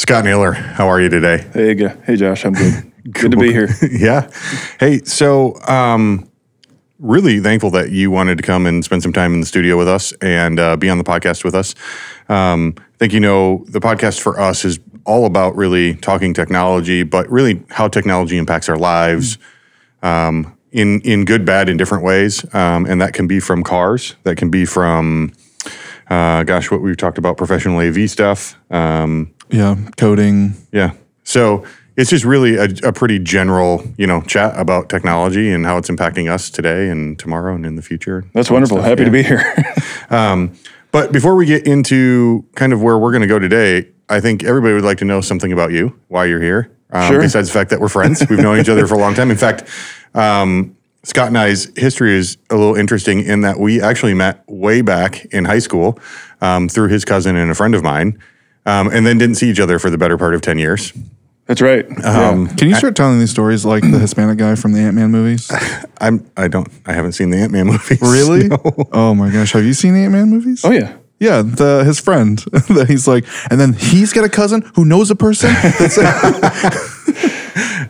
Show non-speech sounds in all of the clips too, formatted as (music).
Scott Naylor, how are you today? Hey, hey, Josh, I'm good. (laughs) good to be here. (laughs) yeah. Hey, so um, really thankful that you wanted to come and spend some time in the studio with us and uh, be on the podcast with us. Um, I think you know the podcast for us is all about really talking technology, but really how technology impacts our lives. Um, in in good, bad, in different ways, um, and that can be from cars, that can be from, uh, gosh, what we've talked about, professional AV stuff, um, Yeah, coding. yeah. So it's just really a, a pretty general, you know, chat about technology and how it's impacting us today and tomorrow and in the future. That's wonderful. stuff, Happy to be here. (laughs) But before we get into kind of where we're going to go today, I think everybody would like to know something about you, why you're here. Um, Sure. Besides the fact that we're friends, we've known each other for a long time. In fact, um, Scott and I's history is a little interesting in that we actually met way back in high school um, through his cousin and a friend of mine, um, and then didn't see each other for the better part of ten years. That's right. Um, Can you start telling these stories like the Hispanic guy from the Ant Man movies? (sighs) I'm I don't I haven't seen the Ant Man movies. Really? (laughs) No. Oh my gosh, have you seen the Ant Man movies? oh yeah. Yeah, the his friend (laughs) that he's like, and then he's got a cousin who knows a person. That's (laughs)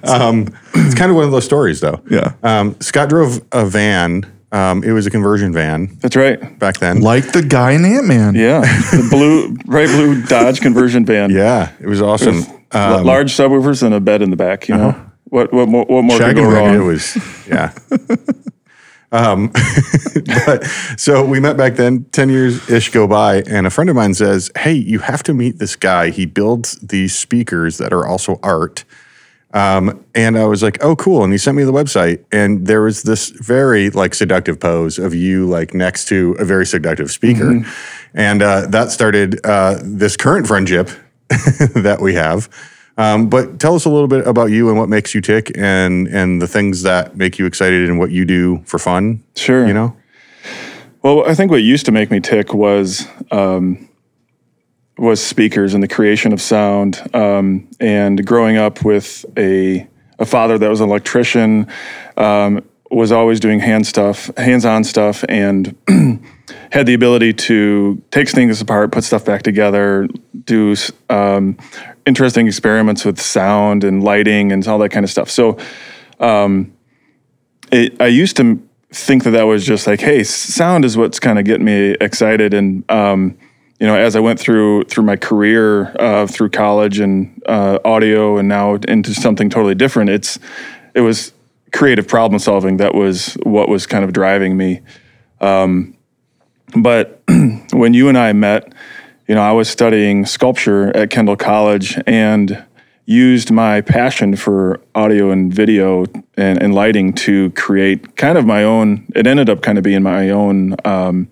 It's kind of one of those stories though. Yeah. Um, Scott drove a van. Um, it was a conversion van That's right. back then. like the guy in Ant Man. Yeah. the blue, bright blue Dodge conversion van. Yeah, it was awesome. L- Um, large subwoofers and a bed in the back. You know what? What more? What more could Shagging go Ready, wrong? It was (laughs) yeah. um, (laughs) but so we met back then. Ten years ish go by, and a friend of mine says, "Hey, you have to meet this guy. He builds these speakers that are also art." Um, and I was like, "Oh, cool!" And he sent me the website, and there was this very like seductive pose of you like next to a very seductive speaker, and uh, that started uh, this current friendship (laughs) that we have. Um, but tell us a little bit about you and what makes you tick, and and the things that make you excited and what you do for fun. Sure. You know, Well, I think what used to make me tick was um, was speakers and the creation of sound. Um, and growing up with a a father that was an electrician, um, was always doing hand stuff, hands-on stuff, and (clears throat) had the ability to take things apart, put stuff back together, do um, interesting experiments with sound and lighting and all that kind of stuff. So it, I used to think that that was just like, hey, sound is what's kind of getting me excited. And um, you know, as I went through through my career, uh, through college and uh, audio, and now into something totally different, it's it was creative problem solving that was what was kind of driving me. Um, but (clears throat) when you and I met, you know, I was studying sculpture at Kendall College and used my passion for audio and video and, and lighting to create kind of my own. It ended up kind of being my own um,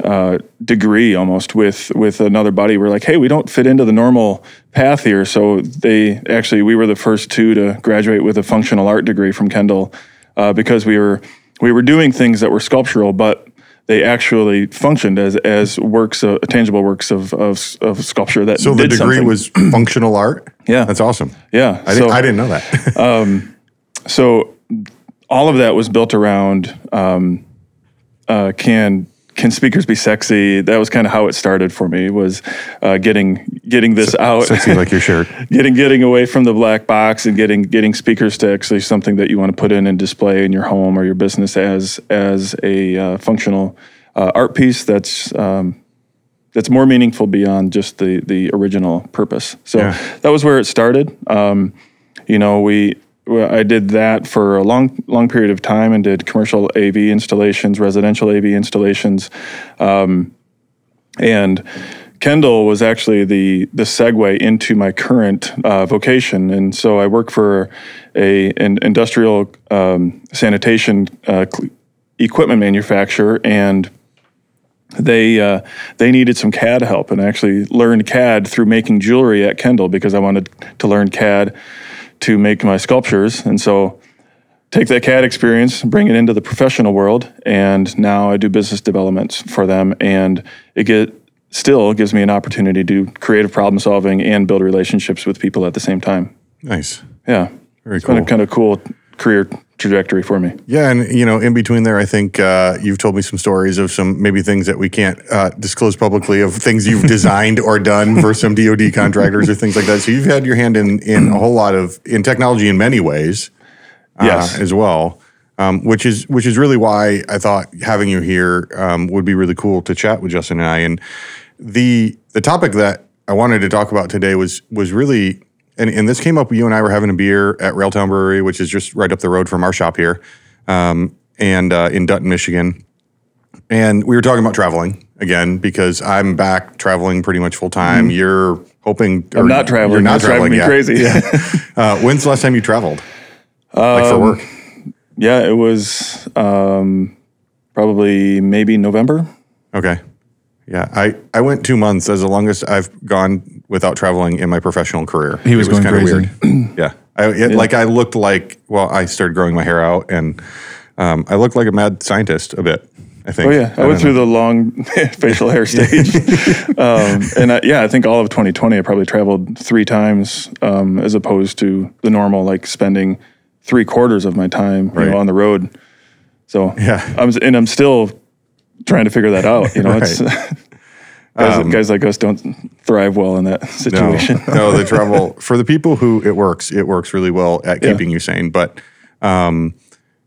uh, degree almost with with another buddy. We're like, hey, we don't fit into the normal path here. So they actually we were the first two to graduate with a functional art degree from Kendall uh, because we were we were doing things that were sculptural, but they actually functioned as as works, of, tangible works of, of of sculpture that so the degree something. was (clears throat) functional art. Yeah. that's awesome. yeah. I, so, didn't, I didn't know that. (laughs) um, so all of that was built around um, uh, can can speakers be sexy? That was kind of how it started for me. Was uh, getting getting this out, Sexy like your shirt. (laughs) getting getting away from the black box and getting getting speakers to actually something that you want to put in and display in your home or your business as as a uh, functional uh, art piece that's um, that's more meaningful beyond just the the original purpose. So Yeah. that was where it started. Um, you know, we I did that for a long long period of time and did commercial AV installations, residential AV installations, um, and Kendall was actually the the segue into my current uh, vocation, and so I work for a an industrial um, sanitation uh, equipment manufacturer, and they uh, they needed some CAD help, and I actually learned CAD through making jewelry at Kendall because I wanted to learn CAD to make my sculptures, and so take that CAD experience, bring it into the professional world, and now I do business developments for them, and it get still gives me an opportunity to do creative problem solving and build relationships with people at the same time. Nice. Yeah, Very it's been cool. a kind of cool career trajectory for me. Yeah, and you know, in between there, I think uh, you've told me some stories of some maybe things that we can't uh, disclose publicly of things you've designed or done for some DoD contractors or things like that. So you've had your hand in in a whole lot of in technology in many ways, uh, Yes. as well. Um, which is which is really why I thought having you here um, would be really cool to chat with Justin and I. And the the topic that I wanted to talk about today was was really and, and this came up you and I were having a beer at Railtown Brewery, which is just right up the road from our shop here, um, and uh, in Dutton, Michigan. And we were talking about traveling again because I'm back traveling pretty much full time. You're hoping Mm-hmm. I'm not traveling. You're not driving traveling me yet. crazy. (laughs) Uh, when's the last time you traveled? like for work? yeah, it was um, probably maybe November. Okay. Yeah, I, I went two months as the longest I've gone without traveling in my professional career. He was It going kinda weird. (clears throat) yeah, I, it, like I looked like well, I started growing my hair out, and um, I looked like a mad scientist a bit. I think. Oh yeah, I went through the long (laughs) facial hair stage, (laughs) um, and I, yeah, I think all of 2020 I probably traveled three times, um, as opposed to the normal like spending three quarters of my time you Right. know, on the road. So Yeah. I'm and I'm still trying to figure that out. You know, it's (laughs) guys, guys like us don't thrive well in that situation. (laughs) no, the travel (laughs) for the people who it works, it works really well at keeping you sane. But, um,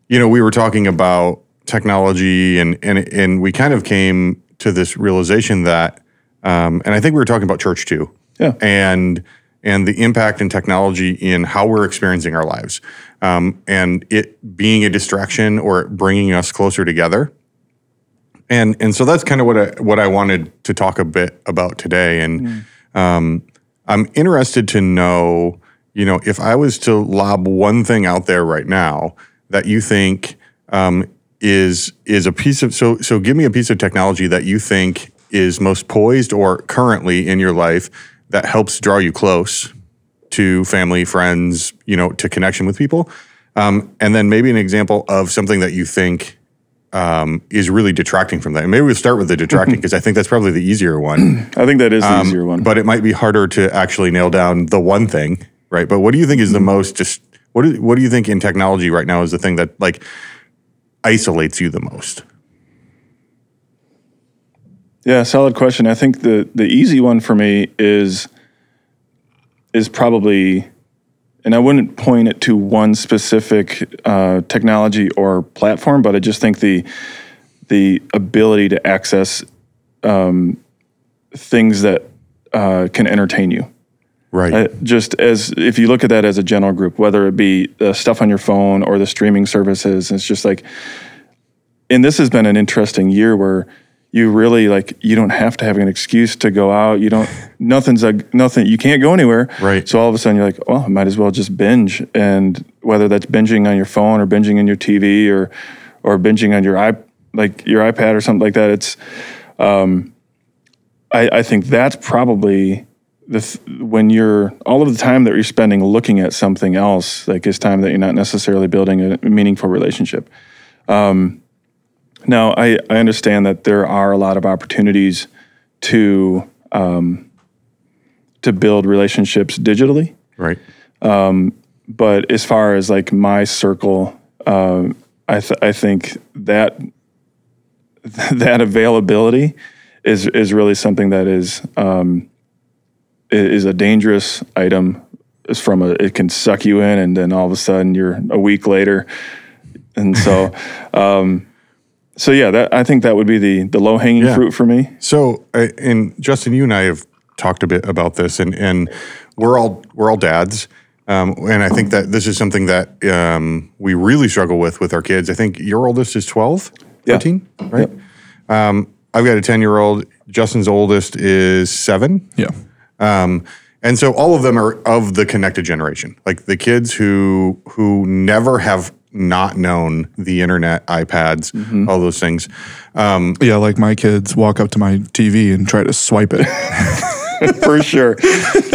you know, we were talking about technology, and and and we kind of came to this realization that, um, and I think we were talking about church too, Yeah. and and the impact in technology in how we're experiencing our lives, um, and it being a distraction or bringing us closer together. And and so that's kind of what I what I wanted to talk a bit about today. And um, I'm interested to know, you know, if I was to lob one thing out there right now that you think um, is is a piece of so so give me a piece of technology that you think is most poised or currently in your life that helps draw you close to family, friends, you know, to connection with people. Um, and then maybe an example of something that you think um, is really detracting from that. And maybe we'll start with the detracting because I think that's probably the easier one. (clears throat) I think that is the easier one. Um, But it might be harder to actually nail down the one thing, right? But what do you think is Mm-hmm. the most just what do, what do you think in technology right now is the thing that like isolates you the most? Yeah, solid question. I think the the easy one for me is is probably, and I wouldn't point it to one specific uh, technology or platform, but I just think the the ability to access um, things that uh, can entertain you. Right. Uh, just as if you look at that as a general group, whether it be the stuff on your phone or the streaming services, it's just like, and this has been an interesting year where you really like you don't have to have an excuse to go out. You don't (laughs) nothing's a nothing. You can't go anywhere. Right. So all of a sudden you're like, oh, I might as well just binge, and whether that's binging on your phone or binging in your TV or or binging on your i like your iPad or something like that. It's um, I, I think that's probably the th- when you're all of the time that you're spending looking at something else, like is time that you're not necessarily building a meaningful relationship. Um, now, I, I understand that there are a lot of opportunities to um, to build relationships digitally, right. but as far as like my circle, um, I th- I think that (laughs) that availability is is really something that is um, is a dangerous item. Is from a it can suck you in, and then all of a sudden you're a week later, and so. (laughs) um, so yeah, that I think that would be the the low hanging Yeah. fruit for me. So, uh, and Justin, you and I have talked a bit about this, and and we're all we're all dads, um, and I think that this is something that um, we really struggle with with our kids. I think your oldest is 12, Yeah. 13, right? Um, I've got a ten year old. Justin's oldest is seven. Yeah. Um, and so all of them are of the connected generation, like the kids who who never have not known the internet, iPads, Mm-hmm. all those things. Um, Yeah, like my kids walk up to my TV and try to swipe it. (laughs) for sure.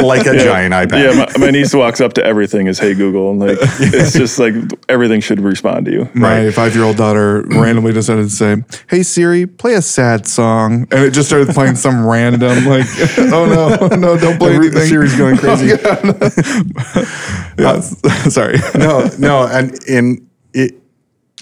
like a giant iPad. Yeah, my, my niece walks up to everything as "Hey Google," and like (laughs) it's just like everything should respond to you. My five year old daughter randomly decided to say, Hey Siri, play a sad song. And it just started playing some (laughs) random, like, oh no, no, don't play Every- anything. Siri's going crazy. Yeah, sorry. no, no, and in it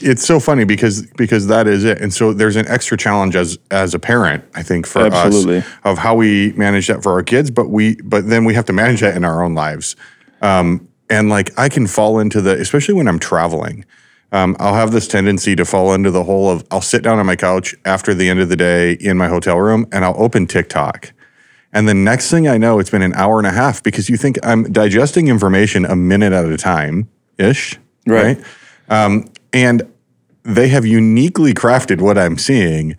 it's so funny because because that is it and so there's an extra challenge as as a parent i think for Absolutely. us of how we manage that for our kids but we but then we have to manage that in our own lives um, and like i can fall into the especially when i'm traveling um, i'll have this tendency to fall into the hole of i'll sit down on my couch after the end of the day in my hotel room and i'll open tiktok and the next thing I know, it's been an hour and a half because you think I'm digesting information a minute at a time ish. Right. Right. Um, and they have uniquely crafted what I'm seeing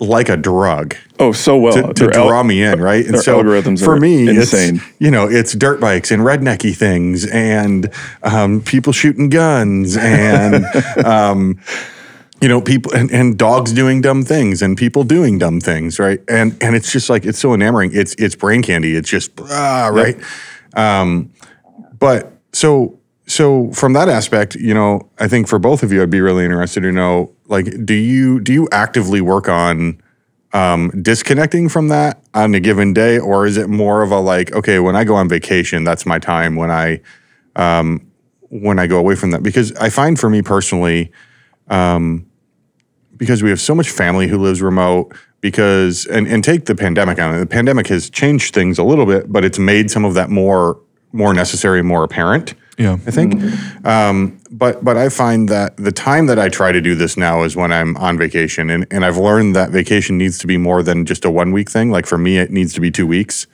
like a drug Oh, so well. to, to Their al- draw me in, right? And so algorithms for me, insane. it's you know, it's dirt bikes and rednecky things and um, people shooting guns and (laughs) um, you know, people and, and dogs doing dumb things and people doing dumb things, right? And and it's just like it's so enamoring. It's it's brain candy. It's just ah, right. Um, but so so from that aspect, you know, I think for both of you, I'd be really interested to know, like, do you do you actively work on um, disconnecting from that on a given day, or is it more of a like, okay, when I go on vacation, that's my time when I um, when I go away from that? Because I find for me personally, um, because we have so much family who lives remote. Because and and take the pandemic on. The pandemic has changed things a little bit, but it's made some of that more more necessary, more apparent. Yeah. I think. Um, but but I find that the time that I try to do this now is when I'm on vacation, and and I've learned that vacation needs to be more than just a one week thing. Like for me, it needs to be two weeks,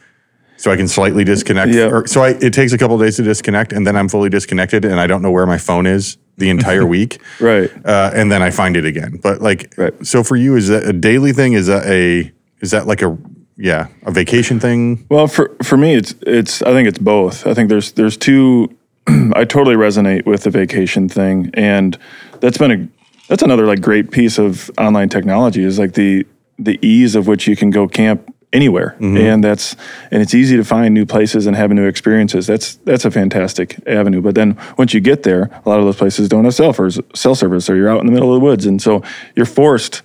so I can slightly disconnect. Yeah. Or, so I, it takes a couple days to disconnect, and then I'm fully disconnected, and I don't know where my phone is the entire (laughs) week. Right. Uh, and then I find it again. But like, Right. so for you, is that a daily thing? Is that a is that like a yeah a vacation thing? Well, for for me, it's it's. I think it's both. I think there's there's two. (clears throat) I totally resonate with the vacation thing, and that's been a that's another like great piece of online technology is like the the ease of which you can go camp anywhere, and that's and it's easy to find new places and have new experiences. That's that's a fantastic avenue. But then once you get there, a lot of those places don't have cell cell service, or you're out in the middle of the woods, and so you're forced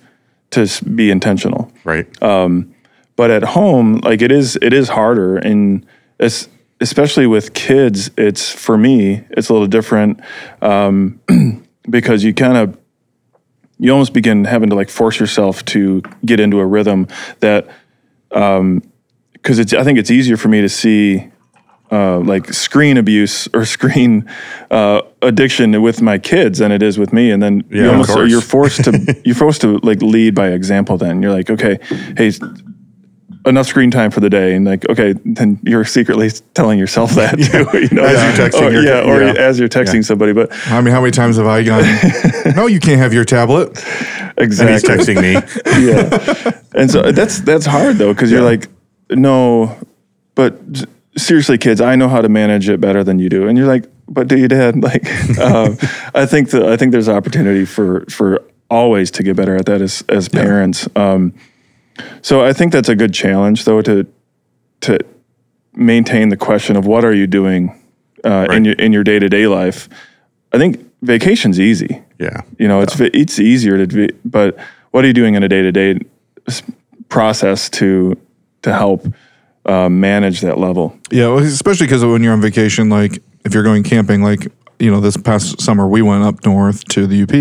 to be intentional Right. um, but at home like it is it is harder and it's especially with kids it's for me it's a little different um, (clears throat) because you kind of you almost begin having to like force yourself to get into a rhythm that because it's i think it's easier for me to see uh, like screen abuse or (laughs) screen uh, addiction with my kids than it is with me, and then Yeah, you almost you're forced to (laughs) you're forced to like lead by example. Then you're like, okay, hey, enough screen time for the day, and like, okay, then you're secretly telling yourself that too. You know, As you're texting or, your yeah, or yeah. as you're texting somebody, but I mean, how many times have I gone? (laughs) no, you can't have your tablet. And exactly. he's texting me. (laughs) yeah. And so that's that's hard though because you're like, no, but seriously, kids, I know how to manage it better than you do. And you're like, but do you, Dad? (laughs) Like, um, I think that I think there's opportunity for for always to get better at that as as parents. Um, so I think that's a good challenge though to to maintain the question of what are you doing uh, in your in your day to day life. I think vacation's easy. Yeah. You know, it's it's easier to be, but what are you doing in a day to day process to to help uh, manage that level? Yeah, well, especially because when you're on vacation, like if you're going camping, like you know, this past summer we went up north to the UP,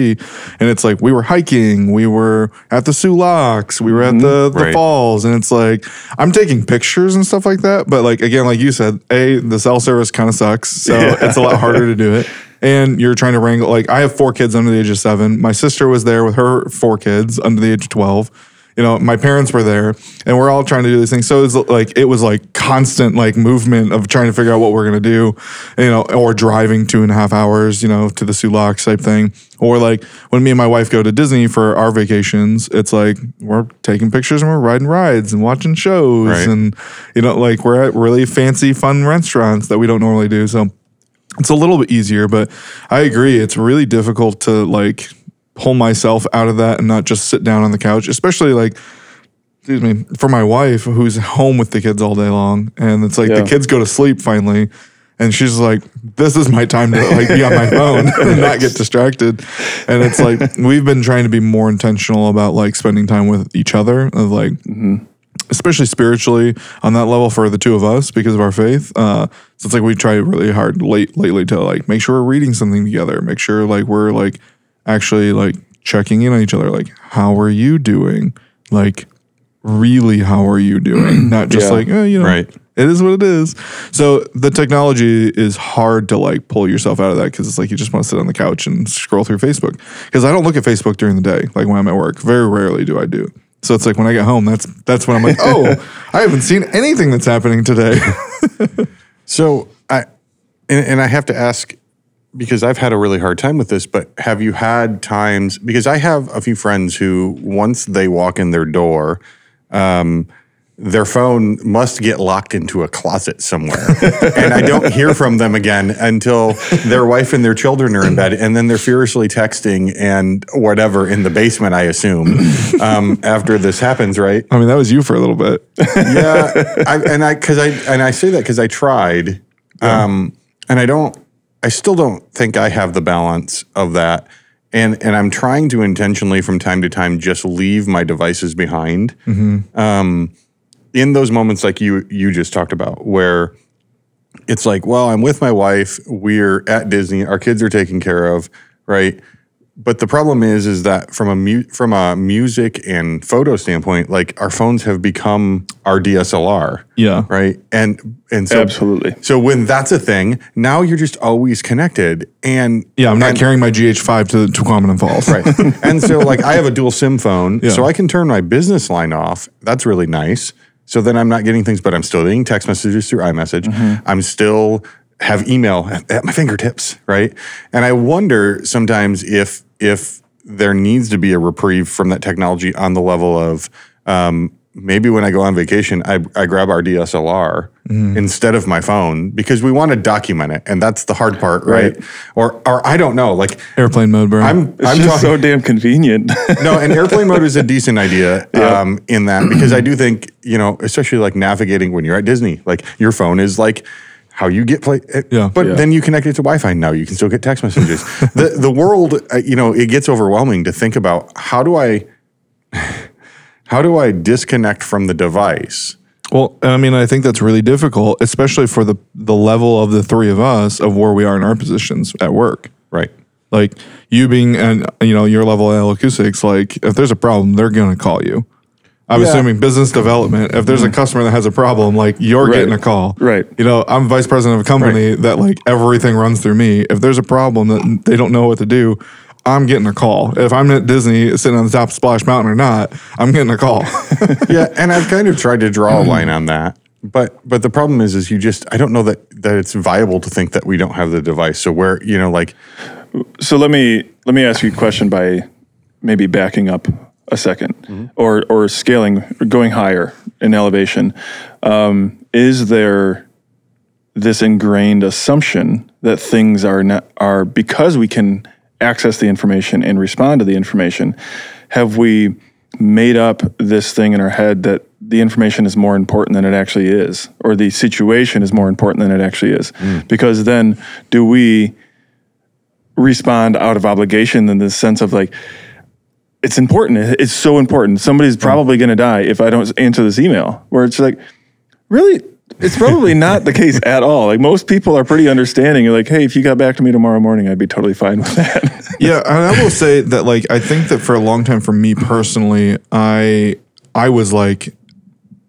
and it's like we were hiking, we were at the Soo Locks, we were at mm-hmm. the the Right. falls, and it's like I'm taking pictures and stuff like that. But like again, like you said, a the cell service kind of sucks, so it's a lot harder to do it. (laughs) And you're trying to wrangle. Like I have four kids under the age of seven. My sister was there with her four kids under the age of twelve you know my parents were there and we're all trying to do these things so it's like it was like constant like movement of trying to figure out what we're going to do you know or driving two and a half hours you know to the Locks type thing or like when me and my wife go to Disney for our vacations it's like we're taking pictures and we're riding rides and watching shows Right. and you know like we're at really fancy fun restaurants that we don't normally do so it's a little bit easier, but I agree. It's really difficult to like pull myself out of that and not just sit down on the couch, especially like, excuse me, for my wife who's home with the kids all day long. And it's like Yeah. the kids go to sleep finally. And she's like, this is my time to like be on my phone (laughs) and not get distracted. And it's like, (laughs) we've been trying to be more intentional about like spending time with each other of like, especially spiritually on that level for the two of us because of our faith. Uh, so it's like we try really hard late lately to like make sure we're reading something together, make sure like we're like actually like checking in on each other, like how are you doing? Like really, how are you doing? (clears throat) Not just Yeah. like oh, you know, Right. It is what it is. So the technology is hard to like pull yourself out of that because it's like you just want to sit on the couch and scroll through Facebook. Because I don't look at Facebook during the day, like when I'm at work. Very rarely do I do. So it's like when I get home, that's that's when I'm like, oh, (laughs) I haven't seen anything that's happening today. (laughs) So I and, and I have to ask because I've had a really hard time with this, but have you had times because I have a few friends who once they walk in their door, um, their phone must get locked into a closet somewhere. (laughs) and I don't hear from them again until their wife and their children are in bed. And then they're furiously texting and whatever in the basement, I assume, (laughs) um, after this happens, right? I mean, that was you for a little bit. (laughs) yeah, I, and I because I and I say that because I tried, um, and I don't, I still don't think I have the balance of that, and and I'm trying to intentionally from time to time just leave my devices behind, um, in those moments like you you just talked about where. It's like, well, I'm with my wife. We're at Disney. Our kids are taken care of, right? But the problem is, is that from a mu- from a music and photo standpoint, like our phones have become our DSLR, Yeah. right? And and so Absolutely. So when that's a thing, now you're just always connected, and Yeah, I'm not and- carrying my GH5 to, to Quamanon Falls. right. (laughs) and so like I have a dual SIM phone, Yeah. so I can turn my business line off. That's really nice. So then I'm not getting things, but I'm still getting text messages through iMessage. Mm-hmm. I'm still have email at, at my fingertips, right? And I wonder sometimes if if there needs to be a reprieve from that technology on the level of um, maybe when I go on vacation, I, I grab our DSLR Mm-hmm. instead of my phone because we want to document it, and that's the hard part, right? Right. Or or I don't know, like Airplane mode, bro. I'm It's I'm just talking so damn convenient. (laughs) no, and airplane mode is a decent idea (laughs) um, in that because I do (clears throat) think you know, especially like navigating when you're at Disney, like your phone is like how you get play. eh, Yeah. but Yeah. then you connect it to Wi-Fi. Now you can still get text messages. (laughs) the The world, uh, you know, it gets overwhelming to think about how do I. (laughs) How do I disconnect from the device? Well, I mean, I think that's really difficult, especially for the the level of the three of us of where we are in our positions at work. Right. Like you being and you know your level at acoustics, like if there's a problem, they're gonna call you. I'm Yeah. assuming business development. If there's a mm. customer that has a problem, like you're Right. getting a call. Right. You know, I'm vice president of a company that like everything runs through me. If there's a problem that they don't know what to do, I'm getting a call. If I'm at Disney sitting on the top of Splash Mountain or not, I'm getting a call. (laughs) yeah, and I've kind of tried to draw a line on that. But but the problem is is you just I don't know that that it's viable to think that we don't have the device. So where you know like so let me let me ask you a question by maybe backing up a 2nd or or scaling going higher in elevation um, is there this ingrained assumption that things are not are because we can access the information and respond to the information have we made up this thing in our head that the information is more important than it actually is or the situation is more important than it actually is? Because then do we respond out of obligation in the sense of like it's important. It's so important. Somebody's hmm. probably going to die if i don't answer this email where it's like really? It's probably (laughs) not the case at all. Like most people are pretty understanding. You're like hey if you got back to me tomorrow morning i'd be totally fine with that. (laughs) Yeah, and I will say that like I think that for a long time for me personally, I I was like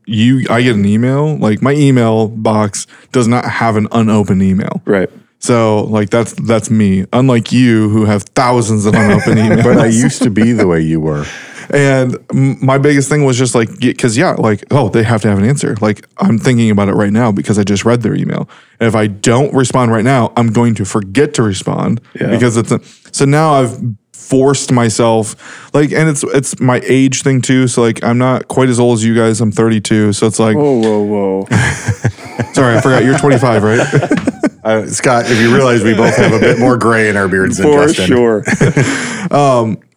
you I get an email, like my email box does not have an unopened email. right So like that's that's me. Unlike you who have thousands of unopened emails. but I used to be the way you were. And my biggest thing was just like, because yeah, like, oh, they have to have an answer. Like, I'm thinking about it right now because I just read their email. And if I don't respond right now, I'm going to forget to respond Yeah. because it's a, so now I've forced myself like, and it's it's my age thing too. So like, I'm not quite as old as you guys. I'm 32. So it's like, whoa whoa whoa (laughs) sorry, I forgot you're 25, right? (laughs) Uh, Scott, if you realize we both have a bit more gray in our beards than for Justin. sure (laughs)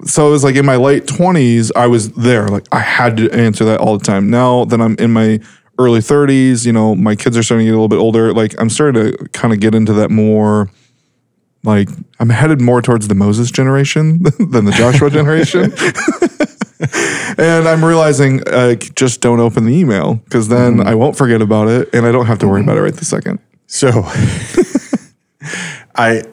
so it was like in my late 20s i was there like i had to answer that all the time now that i'm in my early 30s you know my kids are starting to get a little bit older like i'm starting to kind of get into that more like i'm headed more towards the moses generation (laughs) than the joshua (laughs) generation and I'm realizing uh, just don't open the email because then Mm-hmm. I won't forget about it and I don't have to worry about it right this second. So (laughs) I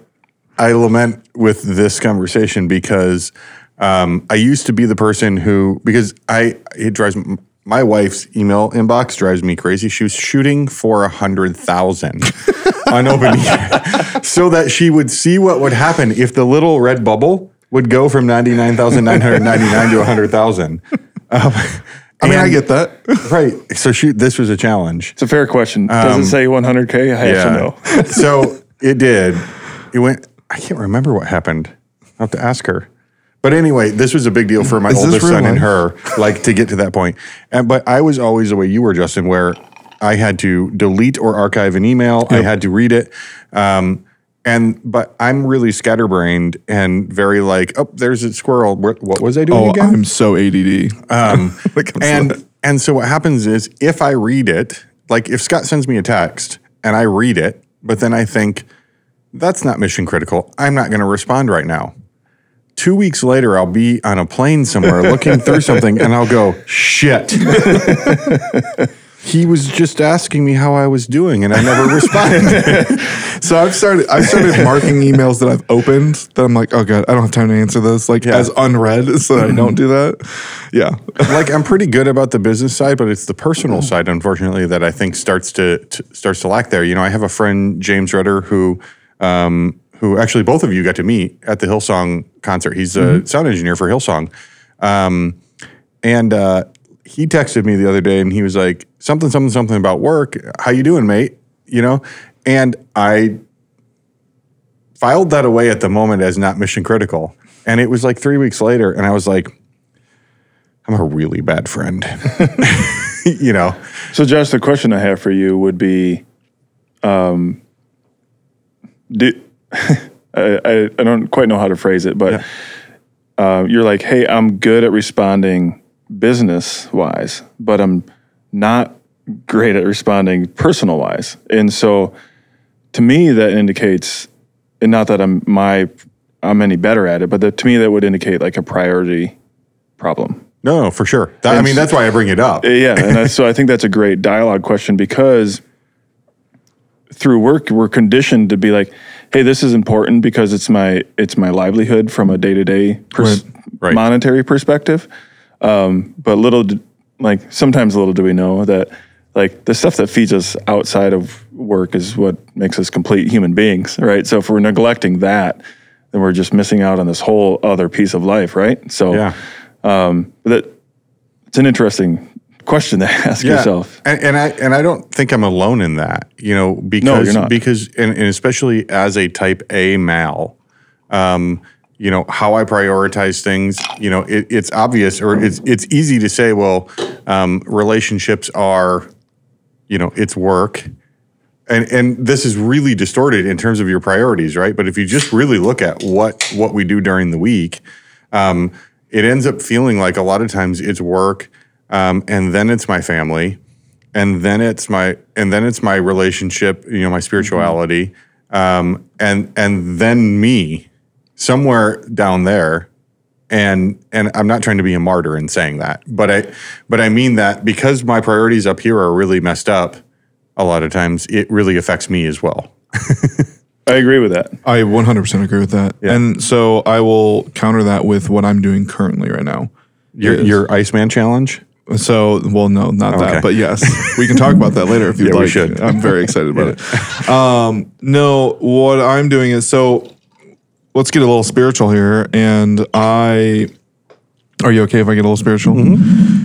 I lament with this conversation because um, I used to be the person who because I it drives my wife's email inbox drives me crazy. She was shooting for a hundred thousand (laughs) unopened email so that she would see what would happen if the little red bubble would go from ninety nine thousand nine hundred ninety nine to a hundred thousand. Um, I mean, I get that. (laughs) right. So shoot, this was a challenge. It's a fair question. Does it say 100K? I have to know. (laughs) so (laughs) it did. It went. I can't remember what happened. I'll have to ask her. But anyway, this was a big deal for my Is this oldest real son and her, like to get to that point. And but I was always the way you were, Justin, where I had to delete or archive an email. I had to read it. Um, and but I'm really scatterbrained and very like, oh, there's a squirrel. What, what was I doing Oh, again? I'm so ADD. Um, When it comes and and so what happens is if I read it, like if Scott sends me a text and I read it, but then I think that's not mission critical. I'm not going to respond right now. Two weeks later, I'll be on a plane somewhere looking through something, and I'll go shit. (laughs) he was just asking me how I was doing, and I never (laughs) responded. (laughs) So I've started. I've started marking emails that I've opened that I'm like, oh god, I don't have time to answer this, like as unread, (laughs) so that I don't do that. Yeah, like I'm pretty good about the business side, but it's the personal side, unfortunately, that I think starts to, to starts to lack there. You know, I have a friend James Rudder who, um, who actually both of you got to meet at the Hillsong concert. He's a sound engineer for Hillsong, um, and uh, he texted me the other day, and he was like something, something, something about work. How you doing, mate? You know, and I filed that away at the moment as not mission critical. And it was like three weeks later, and I was like, I'm a really bad friend. (laughs) you know, So, Josh, the question I have for you would be, um, do, (laughs) I, I, I don't quite know how to phrase it, but uh, you're like, hey, I'm good at responding business wise, but I'm not great at responding personal wise. And so, to me, that indicates, and not that I'm my I'm any better at it, but that, to me, that would indicate like a priority problem. no, for sure. That, I mean, that's why I bring it up. Yeah, and that's, so I think that's a great dialogue question because through work we're conditioned to be like, "Hey, this is important because it's my it's my livelihood from a day to day monetary perspective." Um, but little, like sometimes little do we know that like the stuff that feeds us outside of work is what makes us complete human beings, right? So if we're neglecting that, then we're just missing out on this whole other piece of life, right? So Yeah. um, that it's an interesting question to (laughs) ask yourself. And, and I and I don't think I'm alone in that. You know, because you're not. because and, and especially as a type A male, um, you know, how I prioritize things, you know, it, it's obvious or it's it's easy to say, well, um, relationships are, you know, it's work. And, and this is really distorted in terms of your priorities, right? But if you just really look at what what we do during the week, um, it ends up feeling like a lot of times it's work, um, and then it's my family, and then it's my and then it's my relationship, you know, my spirituality, um, and and then me, somewhere down there, and and I'm not trying to be a martyr in saying that, but I but I mean that because my priorities up here are really messed up, a lot of times it really affects me as well. I agree with that. I 100% agree with that. And so I will counter that with what I'm doing currently right now. Your Yes. your Iceman challenge. So, well, no, not Okay. that, but yes, we can talk about that later if you'd Yeah, we like. should. I'm very excited about (laughs) it. Um, no, what I'm doing is so. Let's get a little spiritual here, and I. Are you okay if I get a little spiritual?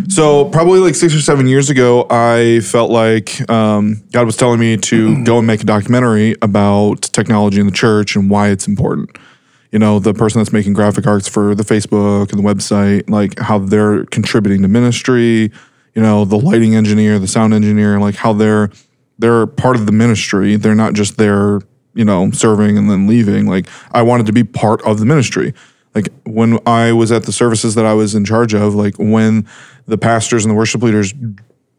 So probably like six or seven years ago, I felt like um, God was telling me to go and make a documentary about technology in the church and why it's important you know, the person that's making graphic arts for the Facebook and the website, like how they're contributing to ministry, you know, the lighting engineer, the sound engineer, like how they're they're part of the ministry. They're not just there, you know, serving and then leaving. Like I wanted to be part of the ministry. Like when I was at the services that I was in charge of, like when the pastors and the worship leaders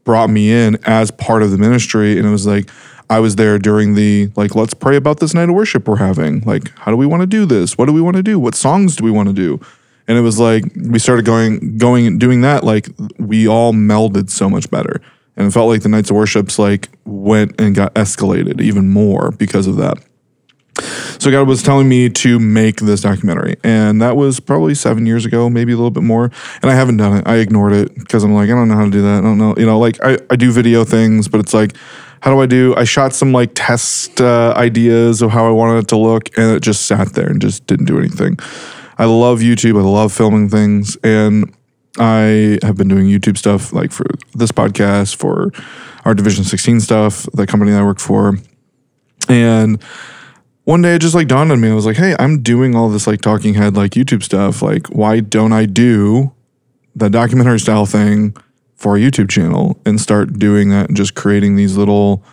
brought me in as part of the ministry and it was like I was there during the like let's pray about this night of worship we're having like how do we want to do this what do we want to do what songs do we want to do And it was like we started going going and doing that like we all melded so much better. And it felt like the nights of worships like went and got escalated even more because of that. So God was telling me to make this documentary, and that was probably seven years ago, maybe a little bit more. And I haven't done it. I ignored it because I'm like, I don't know how to do that. I don't know, you know, like I, I do video things, but it's like, how do I do? I shot some like test uh, ideas of how I wanted it to look, and it just sat there and just didn't do anything. I love YouTube. I love filming things, and I have been doing YouTube stuff like for this podcast, for our Division 16 stuff, the company that I work for, and one day it just like dawned on me. I was like, hey, I'm doing all this like talking head like YouTube stuff. Like, why don't I do the documentary style thing for a YouTube channel and start doing that and just creating these little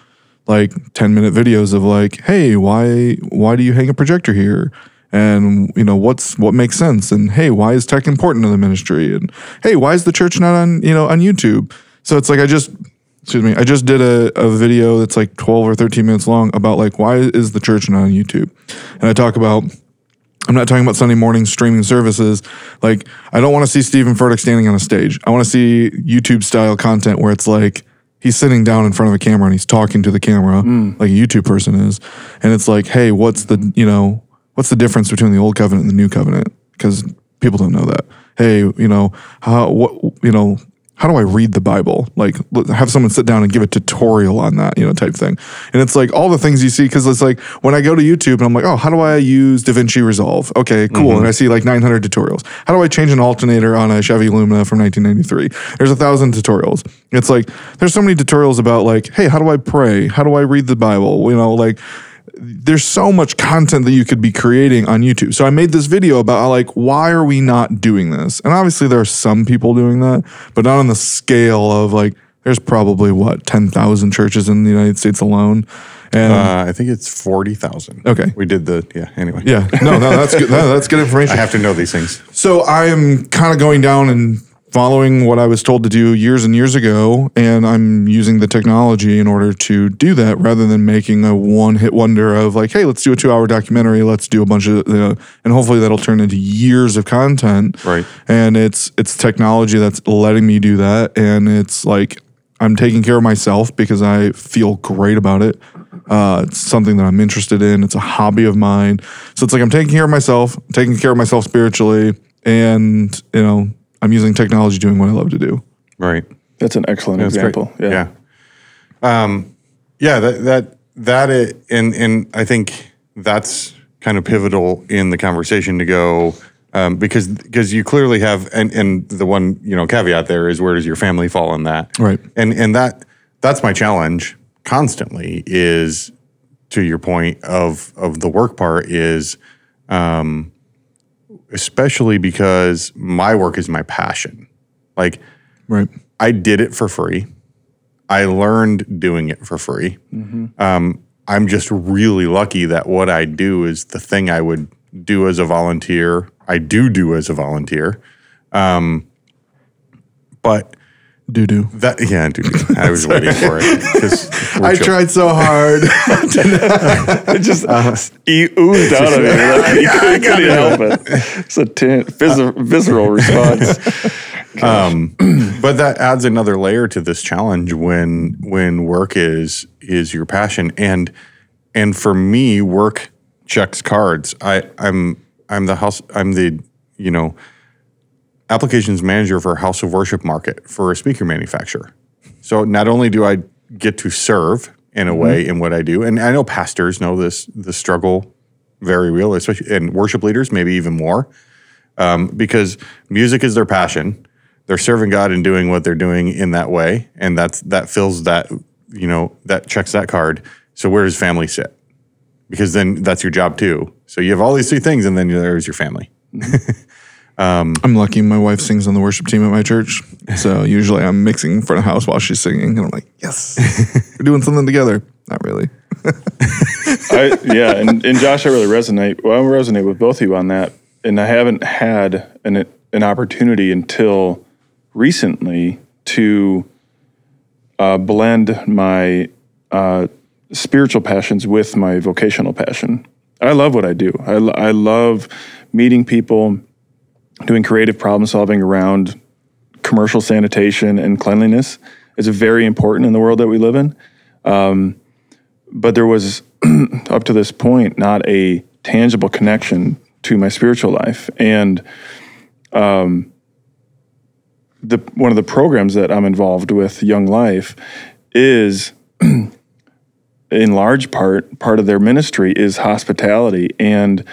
like 10 minute videos of like, hey, why why do you hang a projector here? And you know, what's what makes sense? And hey, why is tech important to the ministry? And hey, why is the church not on, you know, on YouTube? So it's like I just excuse me, I just did a, a video that's like 12 or 13 minutes long about like why is the church not on YouTube? And I talk about I'm not talking about Sunday morning streaming services. Like I don't want to see Stephen Furtick standing on a stage. I want to see YouTube style content where it's like he's sitting down in front of a camera and he's talking to the camera hmm. like a YouTube person is. And it's like, hey, what's the you know, what's the difference between the old covenant and the new covenant? Because people don't know that. Hey, you know, how what you know, how do I read the Bible? Like have someone sit down and give a tutorial on that, you know, type thing. And it's like all the things you see because it's like when I go to YouTube and I'm like, oh, how do I use DaVinci Resolve? Okay, cool. Mm-hmm. And I see like 900 tutorials. How do I change an alternator on a Chevy Lumina from 1993? There's a thousand tutorials. It's like there's so many tutorials about like, hey, how do I pray? How do I read the Bible? You know, like there's so much content that you could be creating on YouTube. So I made this video about like why are we not doing this? And obviously there are some people doing that, but not on the scale of like there's probably what 10,000 churches in the United States alone. And Uh, I think it's forty thousand. Okay. we did the yeah. Anyway, yeah, no, no, that's good. No, that's good (laughs) information. I have to know these things. So I am kind of going down and following what I was told to do years and years ago, and I'm using the technology in order to do that rather than making a one hit wonder of like, hey, let's do a two hour documentary, let's do a bunch of, you know, and hopefully that'll turn into years of content. Right. And it's it's technology that's letting me do that, and it's like I'm taking care of myself because I feel great about it. Uh, it's something that I'm interested in. It's a hobby of mine. So it's like I'm taking care of myself, taking care of myself spiritually, and you know I'm using technology doing what I love to do. Right. That's an excellent That's great. example. Yeah. Yeah. Um, yeah. That that that it, and and I think that's kind of pivotal in the conversation to go um, because because you clearly have and and the one you know caveat there is where does your family fall in that Right. and and that that's my challenge constantly is to your point of of the work part is um especially because my work is my passion like Right. I did it for free. I learned doing it for free. Um, I'm just really lucky that what I do is the thing I would do as a volunteer. I do do as a volunteer. Um, but Do do. that, yeah, dude, (laughs) I was waiting for it. 'cause we're I chill- tried so hard. It (laughs) (laughs) just uh-huh. he oozed out of me. Like, he couldn't, couldn't help it. It's a ten, vis- visceral response. Um, but that adds another layer to this challenge when when work is is your passion and and for me work checks cards i i'm i'm the house i'm the you know applications manager for a house of worship market for a speaker manufacturer so not only do i get to serve in a way in what i do and i know pastors know this the struggle very real especially and worship leaders maybe even more um, because music is their passion they're serving God and doing what they're doing in that way, and that's that fills that you know that checks that card. So where does family sit? Because then that's your job too. So you have all these three things, and then there's your family. (laughs) I'm lucky my wife sings on the worship team at my church. So usually I'm mixing in front of the house while she's singing. And I'm like, yes, (laughs) we're doing something together. Not really. (laughs) I, yeah, and, and Josh, I really resonate. Well, I resonate with both of you on that, and I haven't had an an opportunity until recently to uh, blend my uh, spiritual passions with my vocational passion. I love what I do. I, lo- I love meeting people, doing creative problem solving around commercial sanitation and cleanliness is very important in the world that we live in. Um, but there was, (clears throat) up to this point, not a tangible connection to my spiritual life. And um, the one of the programs that I'm involved with, Young Life, is (clears throat) in large part part of their ministry is hospitality and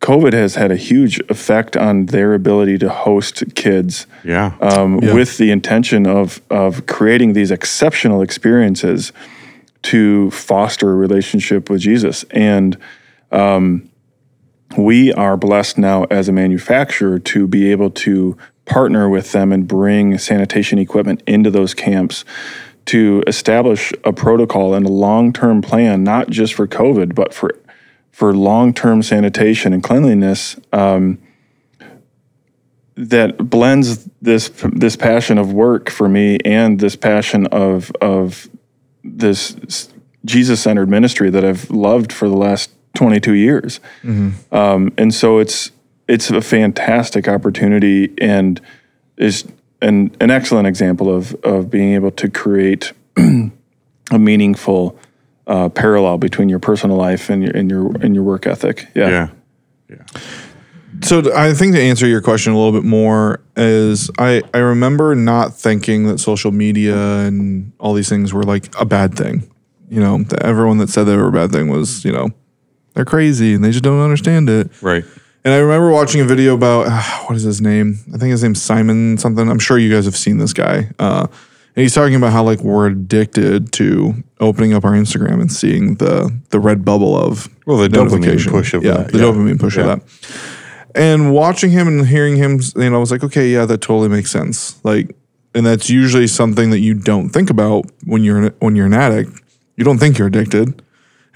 COVID has had a huge effect on their ability to host kids Yeah. um, Yeah. with the intention of of creating these exceptional experiences to foster a relationship with Jesus. And um, we are blessed now as a manufacturer to be able to partner with them and bring sanitation equipment into those camps to establish a protocol and a long-term plan, not just for COVID, but for for long-term sanitation and cleanliness um, that blends this this passion of work for me and this passion of of this Jesus centered ministry that I've loved for the last 22 years. Um, and so it's it's a fantastic opportunity and is an, an excellent example of of being able to create (clears throat) a meaningful uh, parallel between your personal life and your and your and your work ethic. Yeah. yeah. So I think to answer your question a little bit more is I I remember not thinking that social media and all these things were like a bad thing. You know, that everyone that said they were a bad thing was you know they're crazy and they just don't understand it. Right. And I remember watching a video about (sighs) what is his name? I think his name's Simon something. I'm sure you guys have seen this guy. Uh, and he's talking about how like we're addicted to opening up our Instagram and seeing the the red bubble of Well, the dopamine notification. push of yeah, that, the yeah. dopamine push Yeah. of that. And watching him and hearing him, you know, I was like, okay, yeah, that totally makes sense. Like, and that's usually something that you don't think about when you're an, when you're an addict. You don't think you're addicted.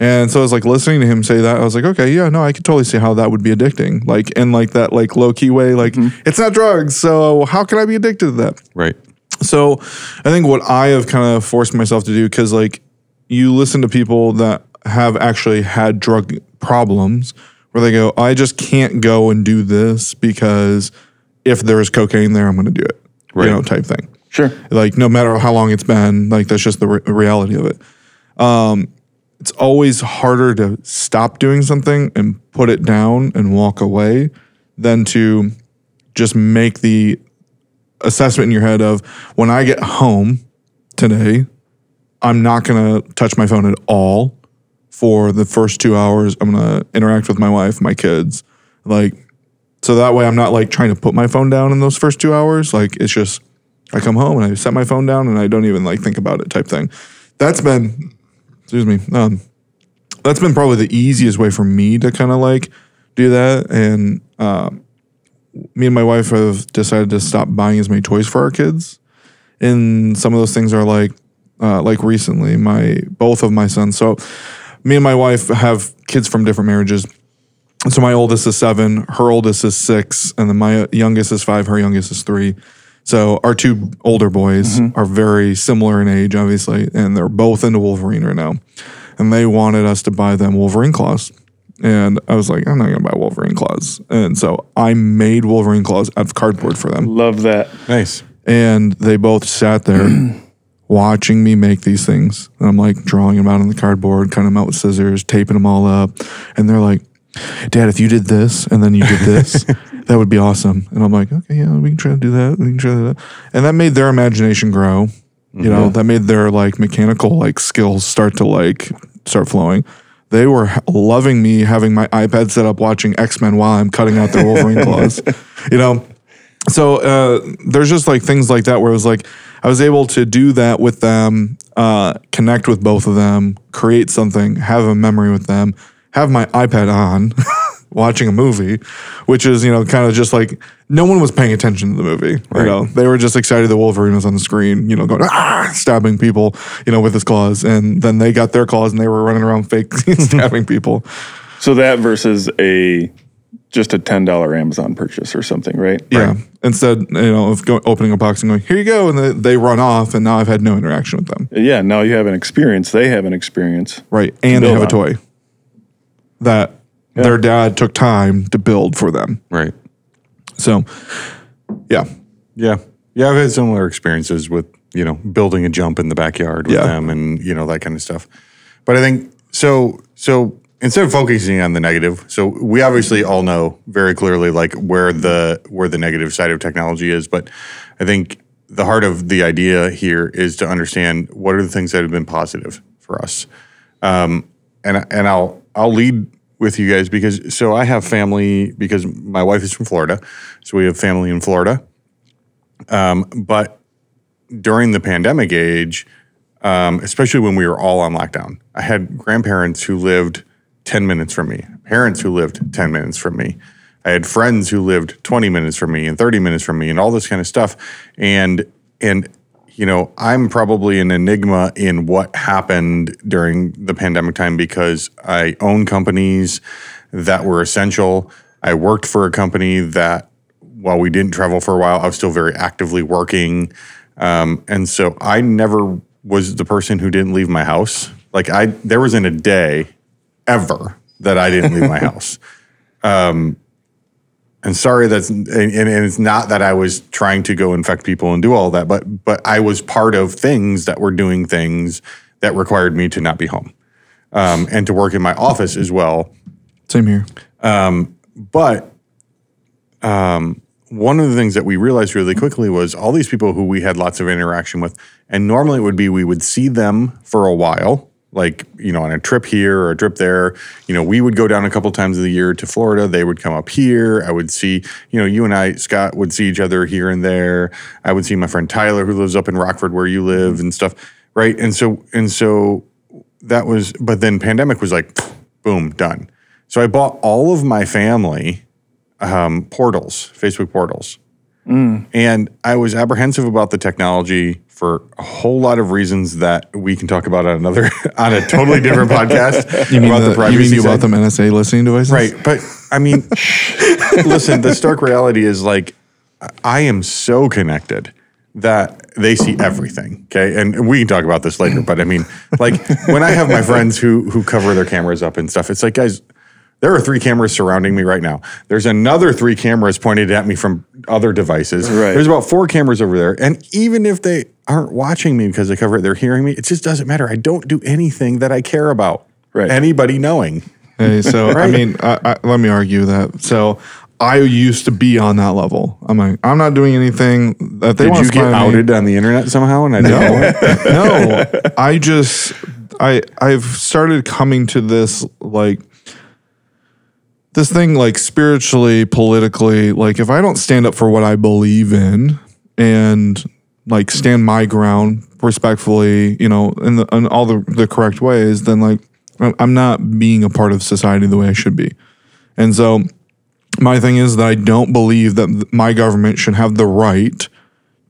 And so I was like listening to him say that. I was like, okay, yeah, no, I could totally see how that would be addicting. Like in like that like low key way, like mm-hmm. it's not drugs, so how can I be addicted to that? Right. So I think what I have kind of forced myself to do, because like you listen to people that have actually had drug problems where they go, I just can't go and do this because if there's cocaine there, I'm going to do it, Right. you know, type thing. Sure. Like no matter how long it's been, like that's just the re- reality of it. Um, it's always harder to stop doing something and put it down and walk away than to just make the assessment in your head of when I get home today, I'm not going to touch my phone at all for the first two hours. I'm going to interact with my wife, my kids. Like, so that way I'm not like trying to put my phone down in those first two hours. Like, it's just, I come home and I set my phone down and I don't even like think about it type thing. That's been, excuse me, um, that's been probably the easiest way for me to kind of like do that. And, um, me and my wife have decided to stop buying as many toys for our kids. And some of those things are like, uh, like recently, my both of my sons. So, me and my wife have kids from different marriages. So my oldest is seven, her oldest is six, and then my youngest is five, her youngest is three. So our two older boys are very similar in age, obviously, and they're both into Wolverine right now. And they wanted us to buy them Wolverine claws. And I was like, I'm not gonna buy Wolverine claws. And so I made Wolverine claws out of cardboard for them. Love that. Nice. And they both sat there (clears throat) watching me make these things. And I'm like drawing them out on the cardboard, cutting them out with scissors, taping them all up. And they're like, Dad, if you did this and then you did this, (laughs) that would be awesome. And I'm like, okay, yeah, we can try to do that. We can try to do that. And that made their imagination grow. You know, mm-hmm. that made their like mechanical like skills start to like start flowing. They were loving me having my iPad set up watching X Men while I'm cutting out their Wolverine (laughs) claws. You know, so uh, there's just like things like that where it was like I was able to do that with them, uh, connect with both of them, create something, have a memory with them, have my iPad on, (laughs) watching a movie, which is you know kind of just like no one was paying attention to the movie. Right. You know, they were just excited that Wolverine was on the screen. You know, going ah, stabbing people, you know, with his claws, and then they got their claws and they were running around fake (laughs) (laughs) stabbing people. So that versus a just a ten dollar Amazon purchase or something, right? Yeah. Instead, you know, of go, opening a box and going, here you go. And they, they run off. And now I've had no interaction with them. Yeah. Now you have an experience. They have an experience. Right. And they have a toy that their dad took time to build for them. Right. So, yeah, Yeah. Yeah, I've had similar experiences with, you know, building a jump in the backyard with Yeah. them and, you know, that kind of stuff. But I think so so instead of focusing on the negative, so we obviously all know very clearly like where the where the negative side of technology is, but I think the heart of the idea here is to understand what are the things that have been positive for us. Um, and and I'll I'll lead with you guys because so I have family because my wife is from Florida, so we have family in Florida. Um, but during the pandemic age, um, especially when we were all on lockdown, I had grandparents who lived ten minutes from me, parents who lived ten minutes from me. I had friends who lived twenty minutes from me and thirty minutes from me, and all this kind of stuff. And and you know, I'm probably an enigma in what happened during the pandemic time because I own companies that were essential. I worked for a company that, while we didn't travel for a while, I was still very actively working. Um, and so I never was the person who didn't leave my house. Like I, there wasn't a day ever that I didn't leave my (laughs) house. And sorry, that's and, and it's not that I was trying to go infect people and do all that, but but I was part of things that were doing things that required me to not be home um, and to work in my office as well. same here. But um, one of the things that we realized really quickly was all these people who we had lots of interaction with, and normally it would be we would see them for a while, like you know on a trip here or a trip there. You know, we would go down a couple times of the year to Florida. They would come up here. I would see, you know, you and I, Scott, would see each other here and there. I would see my friend Tyler who lives up in Rockford where you live and stuff, right? And so and so that was, but then pandemic was like, boom, done. So I bought all of my family um, portals, Facebook portals. And I was apprehensive about the technology for a whole lot of reasons that we can talk about on another, (laughs) on a totally different (laughs) podcast. You mean, about the, privacy mean you side. bought them NSA listening devices? Right. But I mean, (laughs) listen, the stark reality is like, I am so connected that they see everything. Okay. And we can talk about this later, but I mean, like when I have my friends who who cover their cameras up and stuff, it's like, guys, there are three cameras surrounding me right now. There's another three cameras pointed at me from other devices. Right. There's about four cameras over there. And even if they aren't watching me because they cover it, they're hearing me. It just doesn't matter. I don't do anything that I care about. Right. Anybody knowing. Hey, so I mean, I, I, let me argue that. So I used to be on that level. I'm like, I'm not doing anything that they Did want you to get spy on me. outed on the internet somehow? And I didn't know no, I just I I've started coming to this like this thing like spiritually, politically, like if I don't stand up for what I believe in and like stand my ground respectfully, you know, in the in all the, the correct ways, then like I'm- I'm not being a part of society the way I should be. And so my thing is that I don't believe that my government should have the right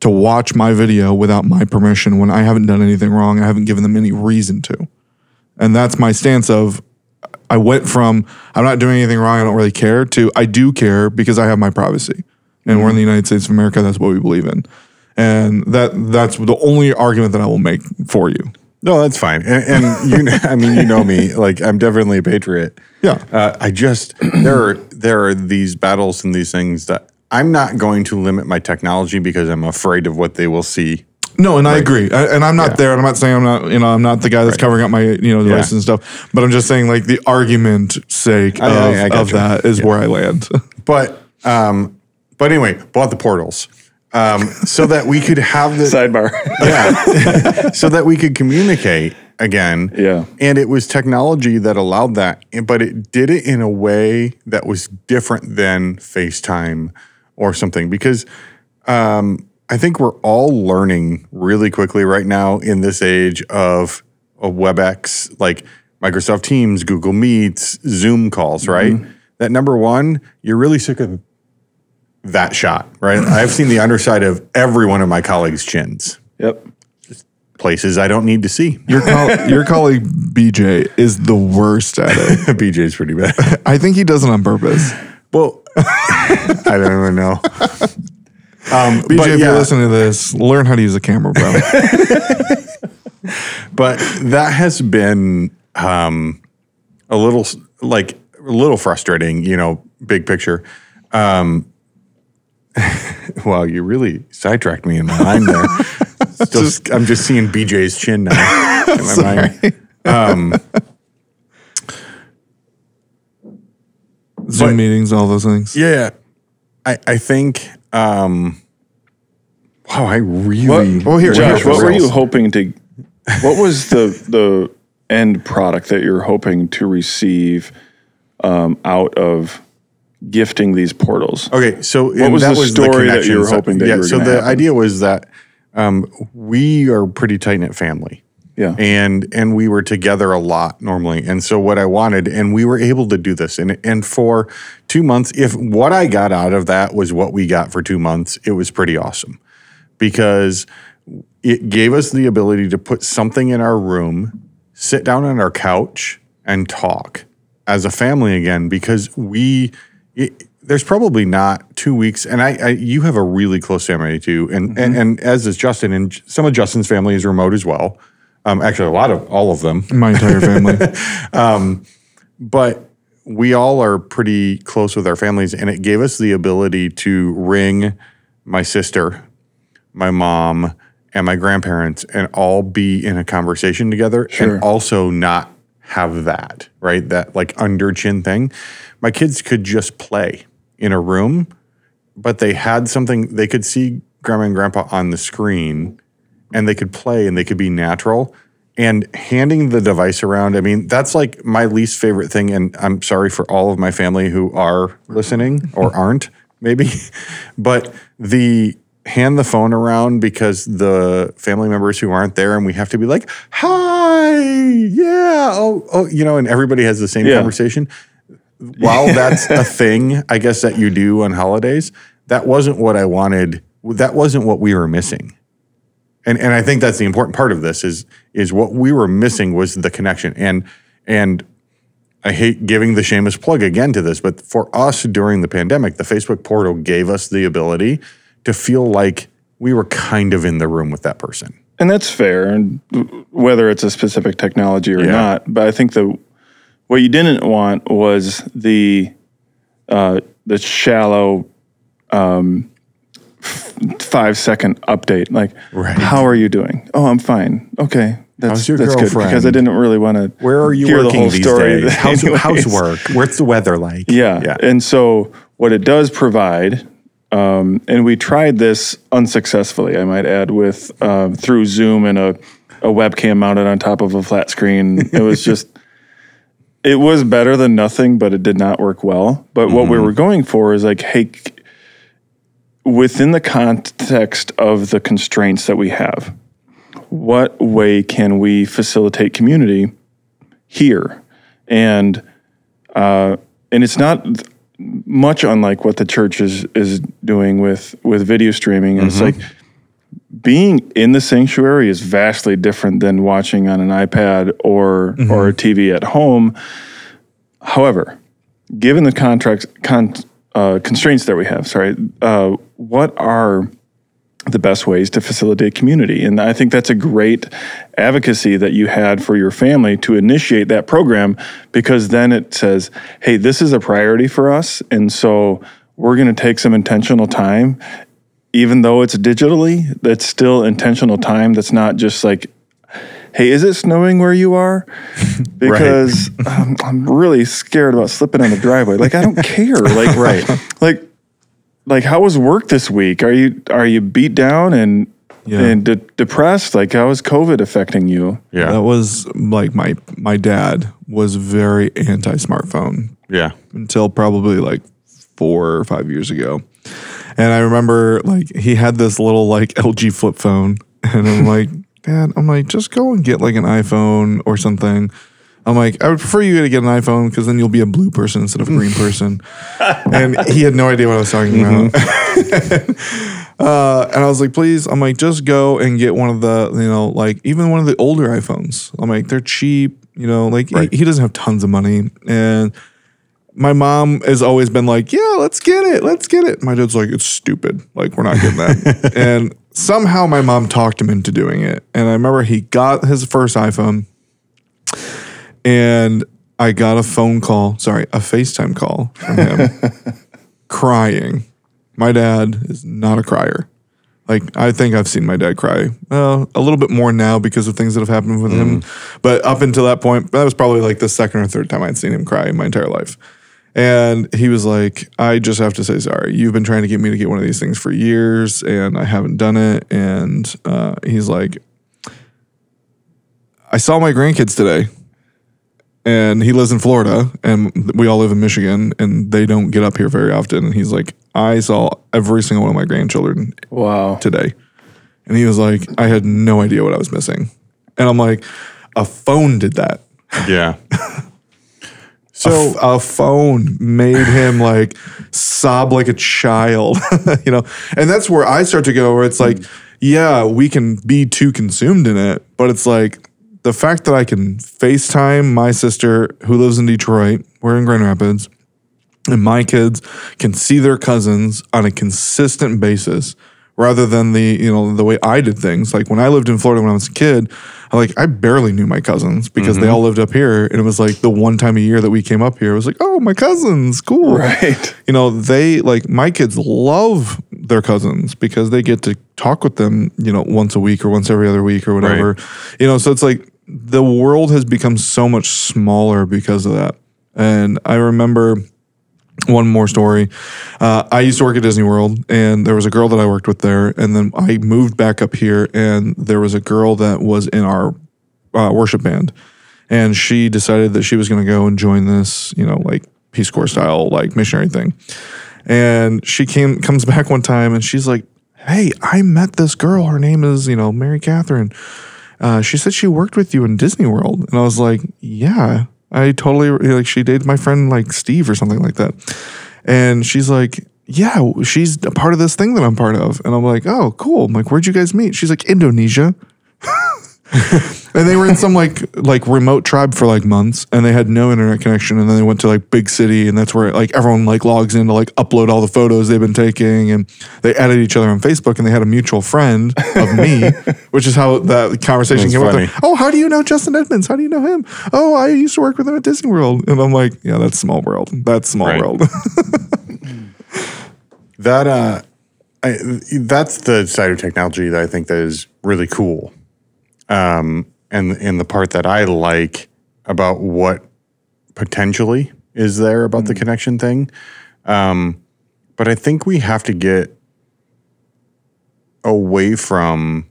to watch my video without my permission when I haven't done anything wrong. I haven't given them any reason to. And that's my stance of I went from I'm not doing anything wrong, I don't really care to I do care because I have my privacy. And we're in the United States of America, that's what we believe in. And that that's the only argument that I will make for you. No, that's fine. And, and (laughs) you, know, I mean, you know me. Like, I'm definitely a patriot. Yeah. Uh, I just there are there are these battles and these things that I'm not going to limit my technology because I'm afraid of what they will see. No, and I agree. I, and I'm not Yeah. there. And I'm not saying I'm not, you know, I'm not the guy that's covering up my, you know, devices and stuff. But I'm just saying, like, the argument sake I- I- I of, gotcha. of that is where I land. (laughs) But um, but anyway, bought the portals um, so that we could have the (laughs) Sidebar. yeah, (laughs) so that we could communicate again. Yeah. And it was technology that allowed that, but it did it in a way that was different than FaceTime or something because um, I think we're all learning really quickly right now in this age of, of WebEx, like Microsoft Teams, Google Meets, Zoom calls, mm-hmm. right? That number one, you're really sick of that shot, right? (laughs) I've seen the underside of every one of my colleagues' chins, yep. places I don't need to see. your, col- (laughs) your colleague BJ is the worst at it. (laughs) BJ's pretty bad. I think he does it on purpose. Well, I don't even know. Um, BJ, but if you're listening to this, learn how to use a camera, bro. (laughs) but that has been um, a little like a little frustrating, you know, big picture. Um, (laughs) Wow, you really sidetracked me in my mind there. (laughs) Still, I'm just seeing BJ's chin now in my mind. Zoom But- meetings, all those things. Yeah, I I think. Um, wow, I really. What, Oh, here, Josh, here, what were you hoping to? What was the the end product that you're hoping to receive um, out of gifting these portals? Okay, so what was the story that you were hoping that yeah, you were so the idea was that um, we are pretty tight knit family. Yeah. and and we were together a lot normally. And so what i wanted and we were able to do this. And and for two months if what i got out of that was what we got for two months it was pretty awesome. Because it gave us the ability to put something in our room sit down on our couch and talk as a family again. Because we it, there's probably not two weeks and I, I you have a really close family too. And, mm-hmm. and and as is justin and some of justin's family is remote as well um, actually a lot of all of them My entire family. (laughs) um, but we all are pretty close with our families and it gave us the ability to ring my sister my mom and my grandparents and all be in a conversation together Sure. and also not have that right that like under chin thing my kids could just play in a room but they had something they could see grandma and grandpa on the screen and they could play and they could be natural and handing the device around i mean that's like my least favorite thing and i'm sorry for all of my family who are listening or (laughs) aren't maybe but the hand the phone around because the family members who aren't there and we have to be like hi yeah oh, oh you know and everybody has the same Yeah. conversation while that's (laughs) a thing, I guess that you do on holidays, that wasn't what I wanted. That wasn't what we were missing. And and I think that's the important part of this is is what we were missing was the connection. And and I hate giving the shameless plug again to this, but for us during the pandemic, the Facebook portal gave us the ability to feel like we were kind of in the room with that person. And that's fair, and whether it's a specific technology or Yeah. not. But I think the what you didn't want was the uh, the shallow um, five second update. Like, Right. how are you doing? Oh, I'm fine. Okay, that's How's your that's good because I didn't really want to. Where are you hear the working whole these story days? How's, (laughs) housework? What's the weather like? Yeah. Yeah. And so what it does provide, um, and we tried this unsuccessfully, I might add, with um, through Zoom and a, a webcam mounted on top of a flat screen. It was (laughs) just, it was better than nothing, but it did not work well. But what we were going for is like, hey, within the context of the constraints that we have, what way can we facilitate community here? And uh, and it's not much unlike what the church is is doing with with video streaming. And It's like being in the sanctuary is vastly different than watching on an iPad or or a TV at home. However, given the contracts con, uh, constraints that we have, sorry, uh, what are the best ways to facilitate community. And I think that's a great advocacy that you had for your family to initiate that program because then it says, hey, this is a priority for us. And so we're going to take some intentional time. Even though it's digitally, that's still intentional time. That's not just like, hey, is it snowing where you are? (laughs) Because um, I'm really scared about slipping on the driveway. Like, I don't (laughs) care. Like, Right. like like how was work this week are you are you beat down and Yeah. and de- depressed like how is covid affecting you Yeah. That was like my my dad was very anti smartphone yeah. until probably like four or five years ago. And I remember like he had this little like LG flip phone, (laughs) and I'm like, Dad, I'm like, just go and get like an iPhone or something. I'm like, I would prefer you to get an iPhone because then you'll be a blue person instead of a green person. (laughs) and he had no idea what I was talking about. (laughs) uh, and I was like, please, I'm like, just go and get one of the, you know, like even one of the older iPhones. I'm like, they're cheap, you know, like he- he, doesn't have tons of money. And my mom has always been like, yeah, let's get it. Let's get it. My dad's like, it's stupid. Like, we're not getting that. (laughs) and somehow my mom talked him into doing it. And I remember he got his first iPhone and I got a phone call, sorry, a FaceTime call from him (laughs) crying. My dad is not a crier. Like I think I've seen my dad cry uh, a little bit more now because of things that have happened with him. But up until that point, that was probably like the second or third time I'd seen him cry in my entire life. And he was like, I just have to say sorry. You've been trying to get me to get one of these things for years, and I haven't done it. And uh, he's like, I saw my grandkids today, and he lives in Florida, and we all live in Michigan, and they don't get up here very often. And he's like, I saw every single one of my grandchildren Wow. today. And he was like, I had no idea what I was missing. And I'm like, a phone did that. Yeah. (laughs) So a, phone made him like sob like a child, (laughs) you know? And that's where I start to go where it's like, yeah, we can be too consumed in it, but it's like the fact that I can FaceTime my sister who lives in Detroit, we're in Grand Rapids, and my kids can see their cousins on a consistent basis rather than the you know the way I did things. Like when I lived in Florida when I was a kid I like I barely knew my cousins because they mm-hmm. all lived up here and it was like the one time a year that we came up here it was like oh my cousins cool. Right. you know they like my kids love their cousins because they get to talk with them you know once a week or once every other week or whatever. You know so it's like the world has become so much smaller because of that and I remember one more story. Uh, I used to work at Disney World, and there was a girl that I worked with there. And then I moved back up here, and there was a girl that was in our uh, worship band, and she decided that she was going to go and join this, you know, like Peace Corps style, like missionary thing. And she came comes back one time, and she's like, "Hey, I met this girl. Her name is, you know, Mary Catherine." Uh, she said she worked with you in Disney World, and I was like, "Yeah, I totally like." She dated my friend like Steve or something like that, and she's like, "Yeah, she's a part of this thing that I'm part of," and I'm like, "Oh, cool." I'm like, "Where'd you guys meet?" She's like, "Indonesia." (laughs) (laughs) and they were in some like like remote tribe for like months and they had no internet connection and then they went to like big city and that's where like everyone like logs in to like upload all the photos they've been taking and they added each other on Facebook and they had a mutual friend of me (laughs) which is how that conversation That's came up funny. oh how do you know Justin Edmonds? How do you know him? Oh I used to work with him at Disney World. And I'm like yeah that's small world. That's small Right. world. (laughs) That uh, I, that's the side of technology that I think that is really cool, um, and and the part that I like about what potentially is there about the connection thing. Um, but I think we have to get away from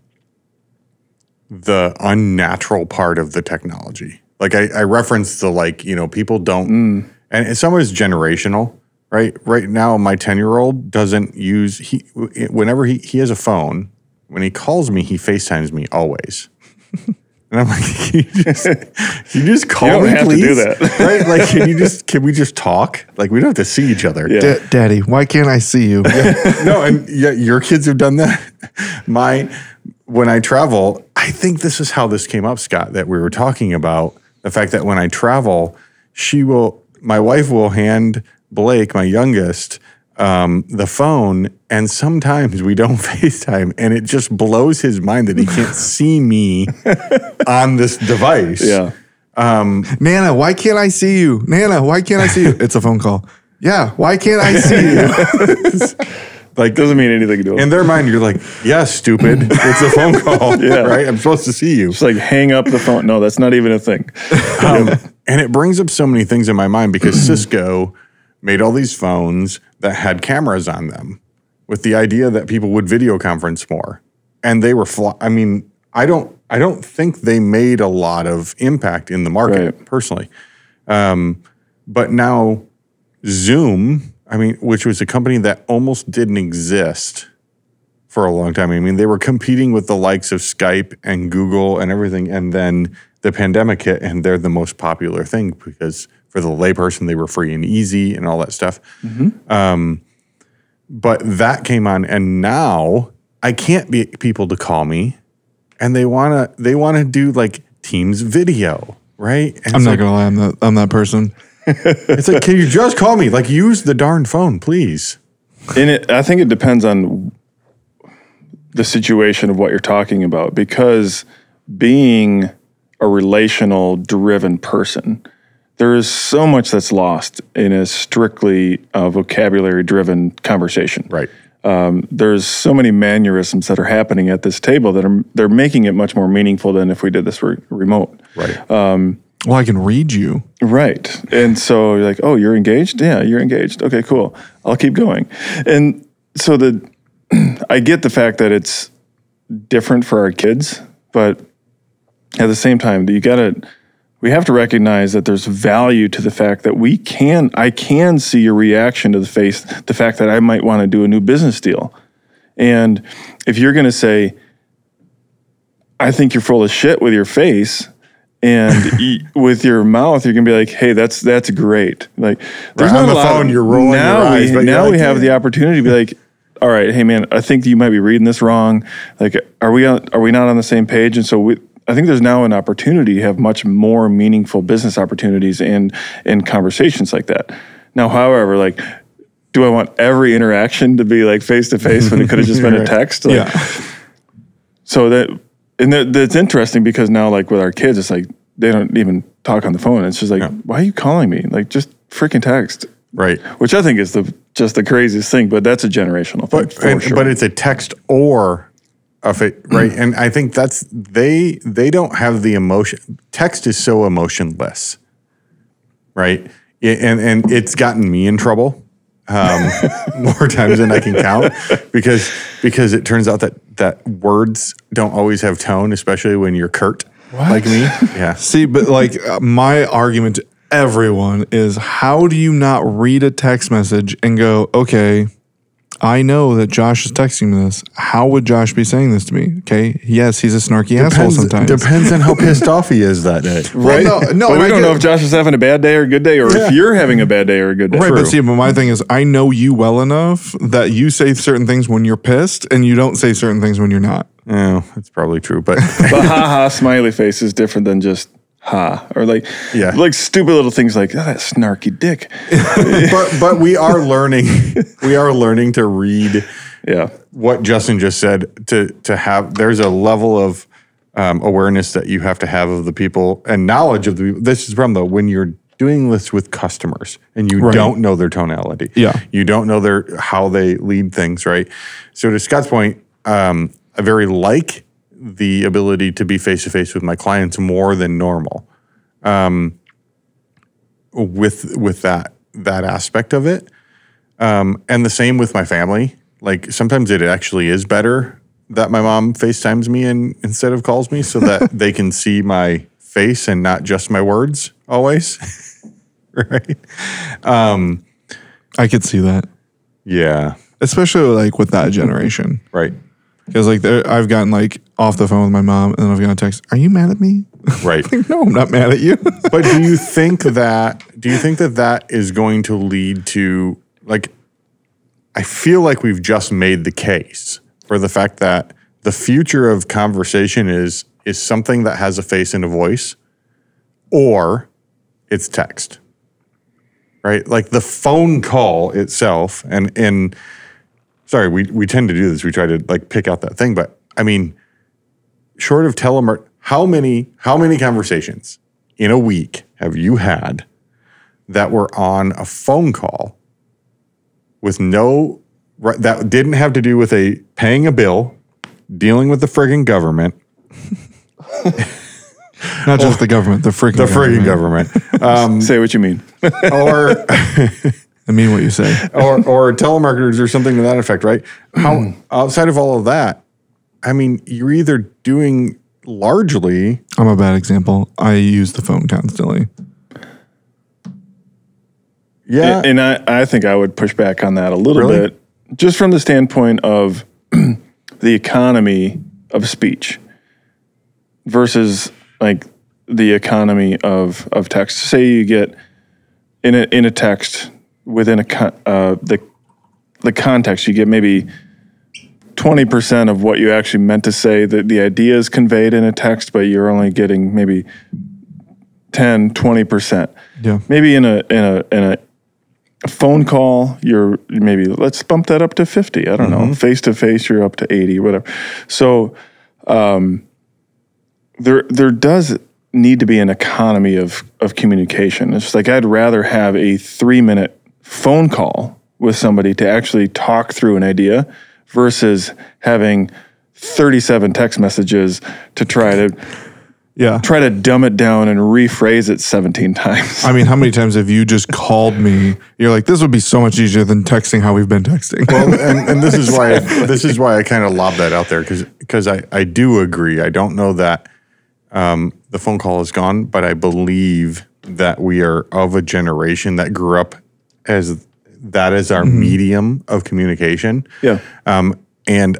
the unnatural part of the technology. Like I, I referenced the like, you know, people don't, and it's some of it's generational, right? Right now, my 10 year old doesn't use, he, whenever he, he has a phone, when he calls me, he FaceTimes me always. (laughs) And I'm like, can (laughs) you just, can you just call don't me, have to do please? that. (laughs) right? Like, can you just, can we just talk? Like, we don't have to see each other. Yeah. Da- Daddy why can't I see you no, and yeah, your kids have done that. My when I travel, I think this is how this came up, Scott, that we were talking about the fact that when I travel, she will my wife will hand Blake, my youngest, um, the phone, and sometimes we don't (laughs) FaceTime, and it just blows his mind that he can't (laughs) see me on this device. Yeah. Nana why can't I see you Nana why can't I see you it's a phone call yeah why can't I see you (laughs) Like Doesn't mean anything to him. in their mind, you're like, yeah, stupid. It's a phone call, Yeah. right? I'm supposed to see you. It's like hang up the phone. No, that's not even a thing. Um, and it brings up so many things in my mind because (clears throat) Cisco made all these phones that had cameras on them with the idea that people would video conference more. And they were fly- I mean, I don't I don't think they made a lot of impact in the market Right. personally. Um, but now Zoom, I mean, which was a company that almost didn't exist for a long time. I mean, they were competing with the likes of Skype and Google and everything. And then the pandemic hit, and they're the most popular thing because for the layperson, they were free and easy and all that stuff. Um, but that came on, and now I can't get people to call me, and they wanna they wanna do like Teams video, right? And I'm not like, gonna lie I'm that I'm that person (laughs) It's like, can you just call me? Like, use the darn phone, please. And it, I think it depends on the situation of what you're talking about because being a relational driven person, there is so much that's lost in a strictly uh, vocabulary driven conversation. Right. Um, there's so many mannerisms that are happening at this table that are they're making it much more meaningful than if we did this re- remote. Right. Well, I can read you. Right. And so you're like, oh, you're engaged? Yeah, you're engaged. Okay, cool. I'll keep going. And so the (clears throat) I get the fact that it's different for our kids, but at the same time, you gotta we have to recognize that there's value to the fact that we can I can see your reaction to the face the fact that I might want to do a new business deal. And if you're gonna say, I think you're full of shit with your face, and (laughs) with your mouth, you're gonna be like, "Hey, that's that's great." Like, there's Right, on not a the lot phone, you're rolling now your eyes, we, now like, we have "Yeah." the opportunity to be like, "All right, hey man, I think you might be reading this wrong. Like, are we on, are we not on the same page?" And so we, I think there's now an opportunity to have much more meaningful business opportunities and and conversations like that. Now, however, like. Do I want every interaction to be like face to face when it could have just been a (laughs) text? Like, Yeah. so that and that, that's interesting because now like with our kids, it's like they don't even talk on the phone. It's just like, why are you calling me? Like just freaking text. Right. Which I think is the just the craziest thing, but that's a generational thing. But and, sure. but it's a text or a it (clears throat) right, and I think that's they they don't have the emotion. Text is so emotionless, right? And and it's gotten me in trouble um, (laughs) more times than I can count (laughs) because because it turns out that that words don't always have tone, especially when you're curt like me. (laughs) Yeah. See, but like uh, my argument to everyone is how do you not read a text message and go, okay, I know that Josh is texting me this. How would Josh be saying this to me? Okay. Yes, he's a snarky asshole sometimes. depends on how (laughs) pissed off he is that day. right? no, no, but we I don't get- know if Josh is having a bad day or a good day, or Yeah. if you're having a bad day or a good day. Right, but see, but my thing is, I know you well enough that you say certain things when you're pissed, and you don't say certain things when you're not. Oh, that's probably true, but (laughs) But ha ha (laughs) smiley face is different than just ha or like Yeah. like stupid little things like oh, that snarky dick. (laughs) but but we are learning we are learning to read Yeah. what Justin just said to to have there's a level of um, awareness that you have to have of the people and knowledge of the this is from though when you're doing this with customers and you Right. don't know their tonality Yeah. you don't know their how they lead things right so to Scott's point um, I very like the ability to be face to face with my clients more than normal with with that that aspect of it. Um, and the same with my family. Like sometimes it actually is better that my mom FaceTimes me and instead of calls me so that (laughs) they can see my face and not just my words always. (laughs) right? I could see that, Yeah. especially like with that generation, Right. because like there, I've gotten like off the phone with my mom, and then I've gotten a text. Are you mad at me? (laughs) Right. no, I'm not mad at you. (laughs) but do you think that do you think that that is going to lead to like i feel like we've just made the case for the fact that the future of conversation is is something that has a face and a voice or it's text right like the phone call itself and and sorry we we tend to do this we try to like pick out that thing but i mean short of telemark, how many how many conversations in a week have you had that were on a phone call with no that didn't have to do with a paying a bill, dealing with the frigging government, (laughs) not just the government, the frigging the friggin' government, (laughs) um, Say what you mean. (laughs) or I mean what you say. or or telemarketers or something to that effect, right? How outside of all of that, I mean, you're either doing largely I'm a bad example. I use the phone constantly. yeah, And I, I think I would push back on that a little Really? bit, just from the standpoint of (clears throat) the economy of speech versus like the economy of of text. Say you get in a in a text within a con- uh, the the context, you get maybe twenty percent of what you actually meant to say. That the idea is conveyed in a text, but you're only getting maybe 10, 20 percent Yeah. maybe in a in a in a, phone call you're maybe let's bump that up to 50 i don't know face to face you're up to 80 whatever so um there there does need to be an economy of of communication. It's like I'd rather have a three minute phone call with somebody to actually talk through an idea versus having 37 text messages to try to Yeah. try to dumb it down and rephrase it 17 times. I mean, how many (laughs) times have you just called me? You're like, this would be so much easier than texting how we've been texting. Well, and, and this is why (laughs) this is why I kind of lob that out there because because I, I do agree. I don't know that um, the phone call is gone, but I believe that we are of a generation that grew up as that is our medium of communication. yeah. Um, and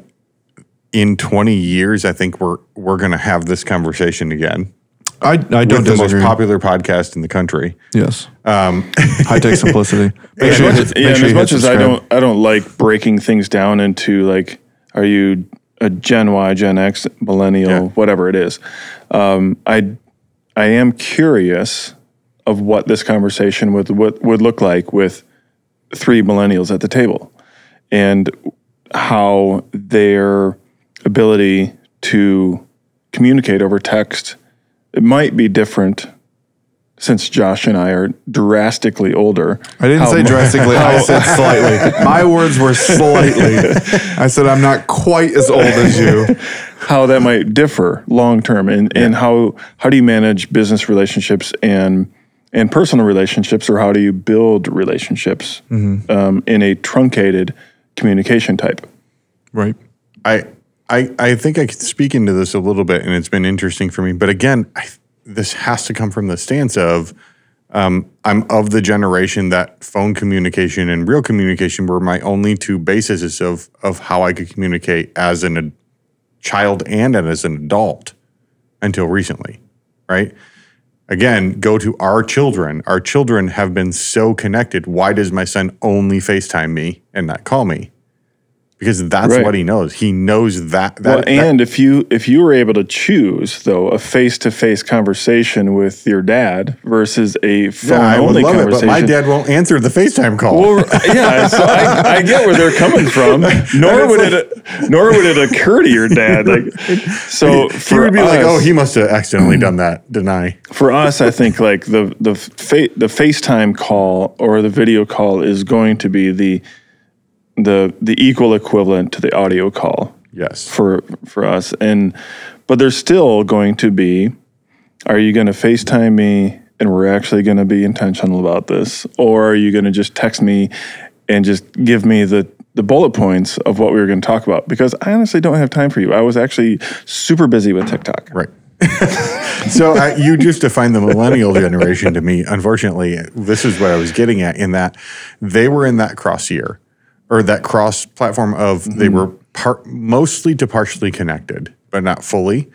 in 20 years, I think we're we're going to have this conversation again. I, I don't With the most popular podcast in the country. yes. Um, (laughs) High tech simplicity. (laughs) Make as sure you much hit- as, make yeah, and sure as much as I don't, I don't like breaking things down into like, are you a Gen Y, Gen X, millennial, Yeah. whatever it is. Um, I, I am curious of what this conversation would would, would look like with three millennials at the table, and how their ability to communicate over text it might be different since Josh and I are drastically older. I didn't say drastically. I said (laughs) slightly. My words were slightly. I said I'm not quite as old as you. (laughs) how that might differ long term and, and how how do you manage business relationships and and personal relationships or how do you build relationships um, in a truncated communication type Right. I, I, I think I could speak into this a little bit, and it's been interesting for me. But again, I, this has to come from the stance of um, I'm of the generation that phone communication and real communication were my only two bases of of how I could communicate as an ad- child and as an adult until recently, right? Again, go to our children. Our children have been so connected. Why does my son only FaceTime me and not call me? Because that's Right. what he knows. He knows that. that well that- and if you if you were able to choose though a face-to-face conversation with your dad versus a phone yeah, I would only love it, but conversation my dad won't answer the FaceTime call. Well, yeah, so I, I get where they're coming from. (laughs) Nor would it, nor would it occur to your dad. Like, so he for would be like, "Oh, he must have accidentally done that." Deny. for us, I think like the the fa- the FaceTime call or the video call is going to be the the the equal equivalent to the audio call Yes. for for us. And but there's still going to be are you going to FaceTime me and we're actually going to be intentional about this or are you going to just text me and just give me the the bullet points of what we were going to talk about because I honestly don't have time for you. I was actually super busy with TikTok. Right. (laughs) so uh, you just defined the millennial generation to me. Unfortunately, this is what I was getting at in that they were in that cross year or that cross platform of they mm-hmm. were mostly to partially connected, but not fully.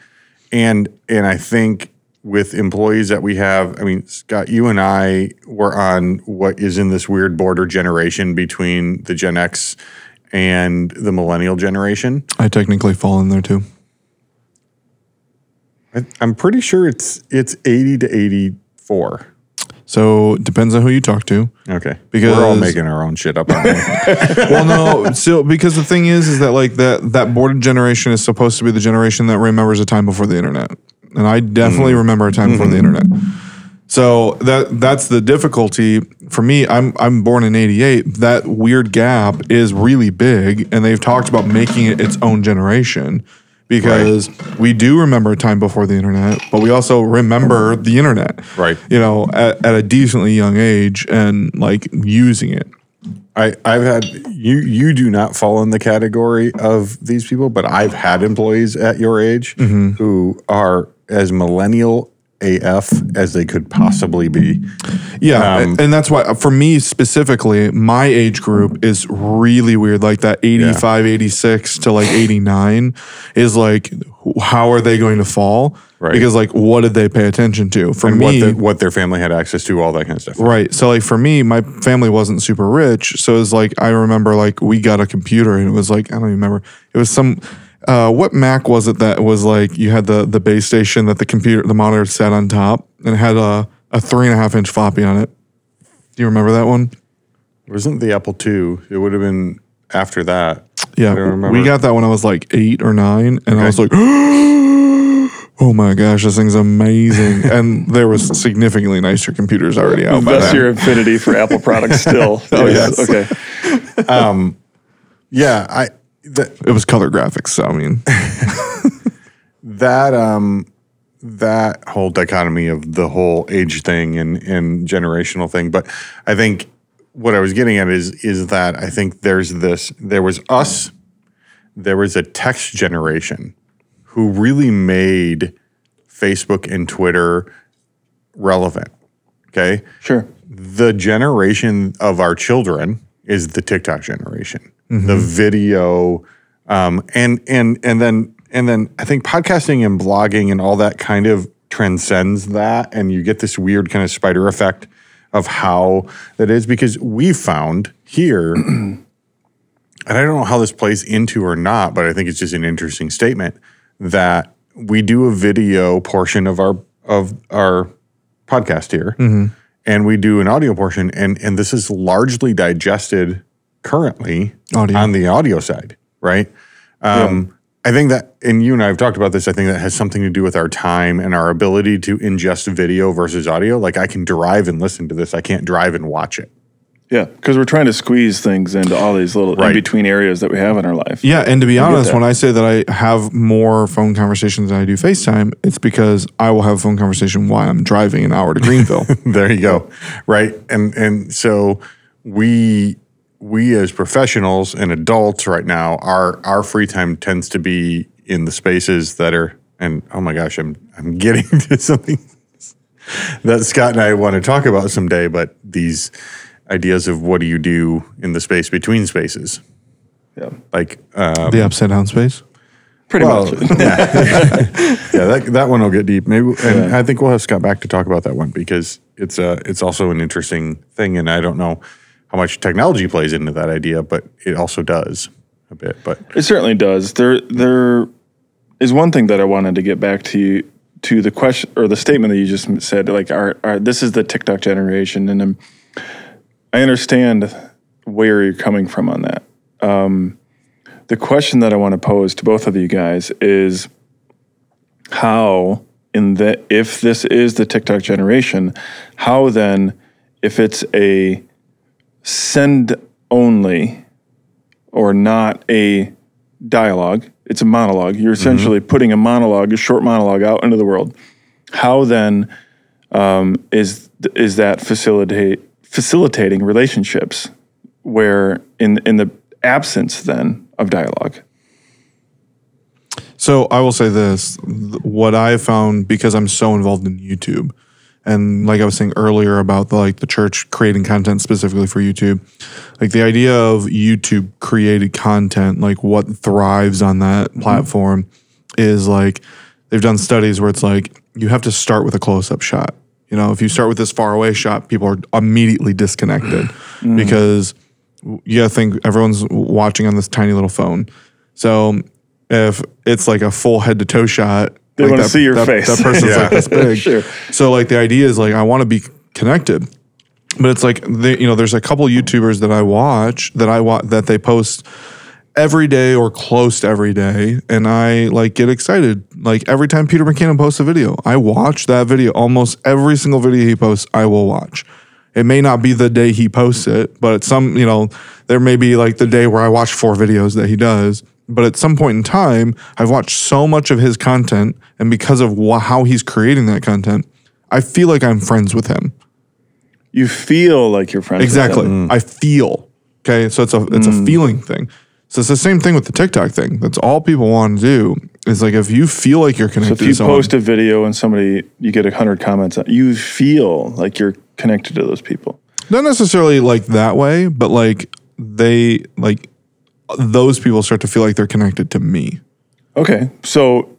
And and I think with employees that we have, I mean, Scott, you and I were on what is in this weird border generation between the Gen X and the millennial generation. I technically fall in there too. I, I'm pretty sure it's it's 80 to 84. So it depends on who you talk to. Okay. Because- we're all making our own shit up. (laughs) Well, no, still because the thing is, is that like that that boarded generation is supposed to be the generation that remembers a time before the internet, and I definitely mm. remember a time before the mm-hmm. internet. So that that's the difficulty for me. I'm I'm born in '88. That weird gap is really big, and they've talked about making it its own generation because we do remember a time before the internet, but we also remember the internet, Right. You know, at, at a decently young age and like using it. I, I've had you you do not fall in the category of these people, but I've had employees at your age Mm-hmm. who are as millennial AF as they could possibly be. Yeah, um, and that's why uh, for me specifically, my age group is really weird. Like that 85, 86 to like 89 is like how are they going to fall? Right. Because like what did they pay attention to? For And me, what, the, what their family had access to, all that kind of stuff. Right. So like for me, my family wasn't super rich. So it was like I remember like we got a computer and it was like I don't even remember. It was some uh, what Mac was it that was like you had the the base station that the computer the monitor sat on top and it had a, a three and a half inch floppy on it. Do you remember that one? It wasn't the Apple II. It would have been after that. Yeah. I don't remember. We got that when I was like eight or nine and I was like (gasps) oh my gosh, this thing's amazing. (laughs) and there was significantly nicer computers already out by That's your affinity for Apple products still. (laughs) oh yes. Okay. Um, Yeah, I that it was color graphics. So I mean, (laughs) that um that whole dichotomy of the whole age thing and and generational thing. But I think what I was getting at is is that I think there's this there was us, there was a text generation who really made Facebook and Twitter relevant. Okay. Sure. the generation of our children is the TikTok generation. The video, um, and and and then and then I think podcasting and blogging and all that kind of transcends that, and you get this weird kind of spider effect of how that is because we found here, (clears throat) and I don't know how this plays into or not, but I think it's just an interesting statement that we do a video portion of our of our podcast here and we do an audio portion and and this is largely digested currently Audio. on the audio side right um, i think that and you and i have talked about this i think that has something to do with our time and our ability to ingest video versus audio like i can drive and listen to this i can't drive and watch it Yeah, because we're trying to squeeze things into all these little Right. in between areas that we have in our life. yeah. And to be honest, when I say that I have more phone conversations than I do FaceTime, it's because I will have a phone conversation while I'm driving an hour to Greenville. (laughs) there you go right and and so we we as professionals and adults right now our our free time tends to be in the spaces that are and oh my gosh i'm i'm (laughs) getting to something that scott and i want to talk about someday but these ideas of what do you do in the space between spaces Yeah, like um, the upside down space. pretty well, much. (laughs) yeah, yeah. That that one will get deep. Maybe, and I think we'll have Scott back to talk about that one because it's a it's also an interesting thing, and I don't know how much technology plays into that idea, but it also does a bit. But It certainly does. There, there is one thing that I wanted to get back to you to the question or the statement that you just said. Like, our, our this is the TikTok generation, and um, I understand where you're coming from on that. Um, the question that I want to pose to both of you guys is how in the if this is the TikTok generation, how then if it's a send only or not a dialogue, it's a monologue. You're essentially putting a monologue, a short monologue out into the world. How then um, is is that facilitate facilitating relationships where in in the absence then of dialogue? So I will say this: what I found because I'm so involved in YouTube, and like I was saying earlier about the, like the church creating content specifically for YouTube, like the idea of YouTube created content, like what thrives on that mm-hmm. platform, is like they've done studies where it's like you have to start with a close up shot. You know, if you start with this far away shot, people are immediately disconnected mm. because you gotta think everyone's watching on this tiny little phone. So if it's like a full head to toe shot, They like wanna see your that, face. That person's like this big. (laughs) Sure. So like the idea is like I want to be connected, but it's like they, you know there's a couple YouTubers that I watch that I watch that they post every day or close to every day, and I like get excited. Like every time Peter McKinnon posts a video, I watch that video. Almost every single video he posts, I will watch. It may not be the day he posts it, but at some, you know, there may be like the day where I watch four videos that he does. But at some point in time, I've watched so much of his content, and because of wh- how he's creating that content, I feel like I'm friends with him. You feel like you're friends. with Exactly. them. I feel. Okay. So it's a it's a mm. feeling thing. So it's the same thing with the TikTok thing. That's all people want to do. Is like if you feel like you're So connected if you to someone, post a video and somebody you get a hundred comments, on, you feel like you're connected to those people. not necessarily like that way, but like they like those people start to feel like they're connected to me. Okay, so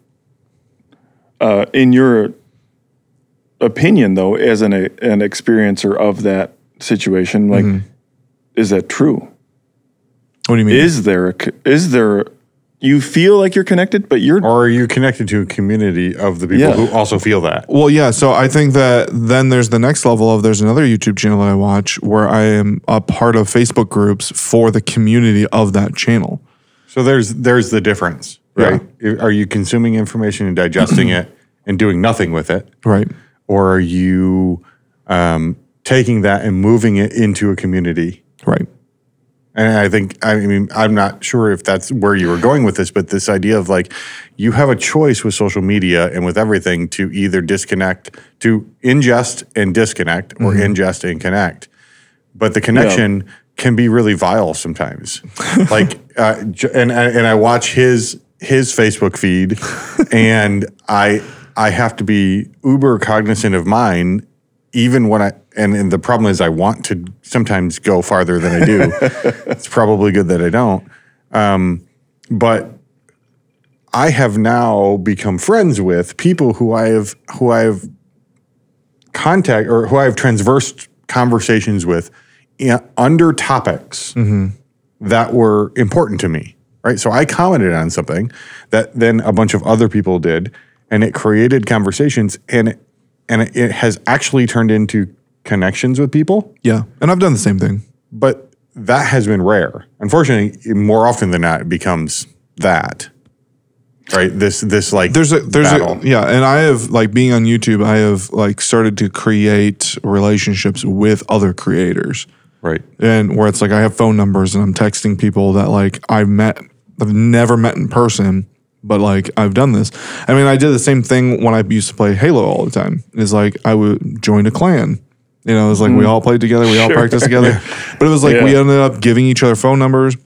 uh, in your opinion, though, as an an experiencer of that situation, like, Mm-hmm. is that true? What do you mean? Is there a, is there you feel like you're connected, but you're or are you connected to a community of the people Yeah. who also feel that? Well, yeah. So I think that then there's the next level of there's another YouTube channel I watch where I am a part of Facebook groups for the community of that channel. So there's there's the difference, right? Are you consuming information and digesting it, (clears throat) and doing nothing with it, Right. or are you um, taking that and moving it into a community? Right. And I think, I mean, I'm not sure if that's where you were going with this, but this idea of like you have a choice with social media and with everything to either disconnect, to ingest and disconnect, or ingest and connect. But the connection can be really vile sometimes. (laughs) like, uh, and and I watch his his Facebook feed, (laughs) and I I have to be uber cognizant of mine even when I and, and the problem is I want to sometimes go farther than I do. (laughs) it's probably good that I don't. Um, but I have now become friends with people who I have who I have contact or who I have transversed conversations with in, under topics that were important to me. Right. So I commented on something that then a bunch of other people did, and it created conversations and it, and it, it has actually turned into connections with people. Yeah. And I've done the same thing. But that has been rare. Unfortunately, more often than not, it becomes that. Right. This this like There's a there's battle. a yeah, and I have like being on YouTube, I have like started to create relationships with other creators. right. and where it's like I have phone numbers and I'm texting people that like I've met, I've never met in person, but like I've done this. I mean, I did the same thing when I used to play Halo all the time. Is like I would join a clan. You know, it was like we mm. all played together, we all (laughs) practiced together. (laughs) But it was like we ended up giving each other phone numbers.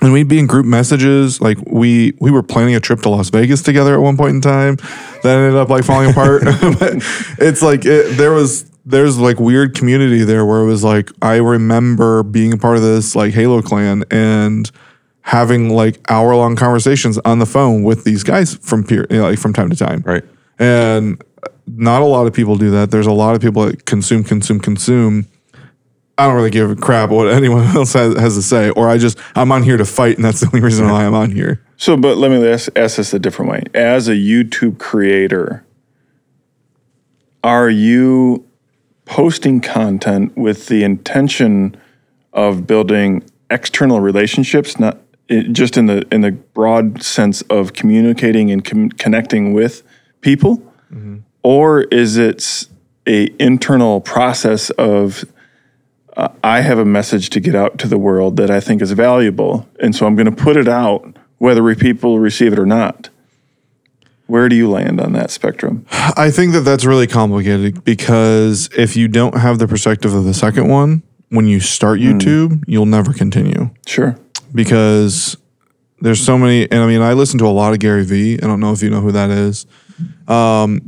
And we'd be in group messages. Like we we were planning a trip to Las Vegas together at one point in time. That ended up like falling apart. (laughs) but it's like it, there was there's like weird community there where it was like I remember being a part of this like Halo clan and having like hour long conversations on the phone with these guys from peer you know, like from time to time. Right. And not a lot of people do that. There's a lot of people that consume, consume, consume. I don't really give a crap what anyone (laughs) else has, has to say, or I just I'm on here to fight, and that's the only reason why I'm on here. So, but let me ask, ask this a different way. As a YouTube creator, are you posting content with the intention of building external relationships, not it, just in the in the broad sense of communicating and com- connecting with people, or is it a internal process of uh, I have a message to get out to the world that I think is valuable, and so I'm going to put it out, whether people receive it or not. Where do you land on that spectrum? I think that that's really complicated because if you don't have the perspective of the second one, when you start YouTube, you'll never continue Sure. Because there's so many. And I mean, I listen to a lot of Gary Vee. I don't know if you know who that is. Um,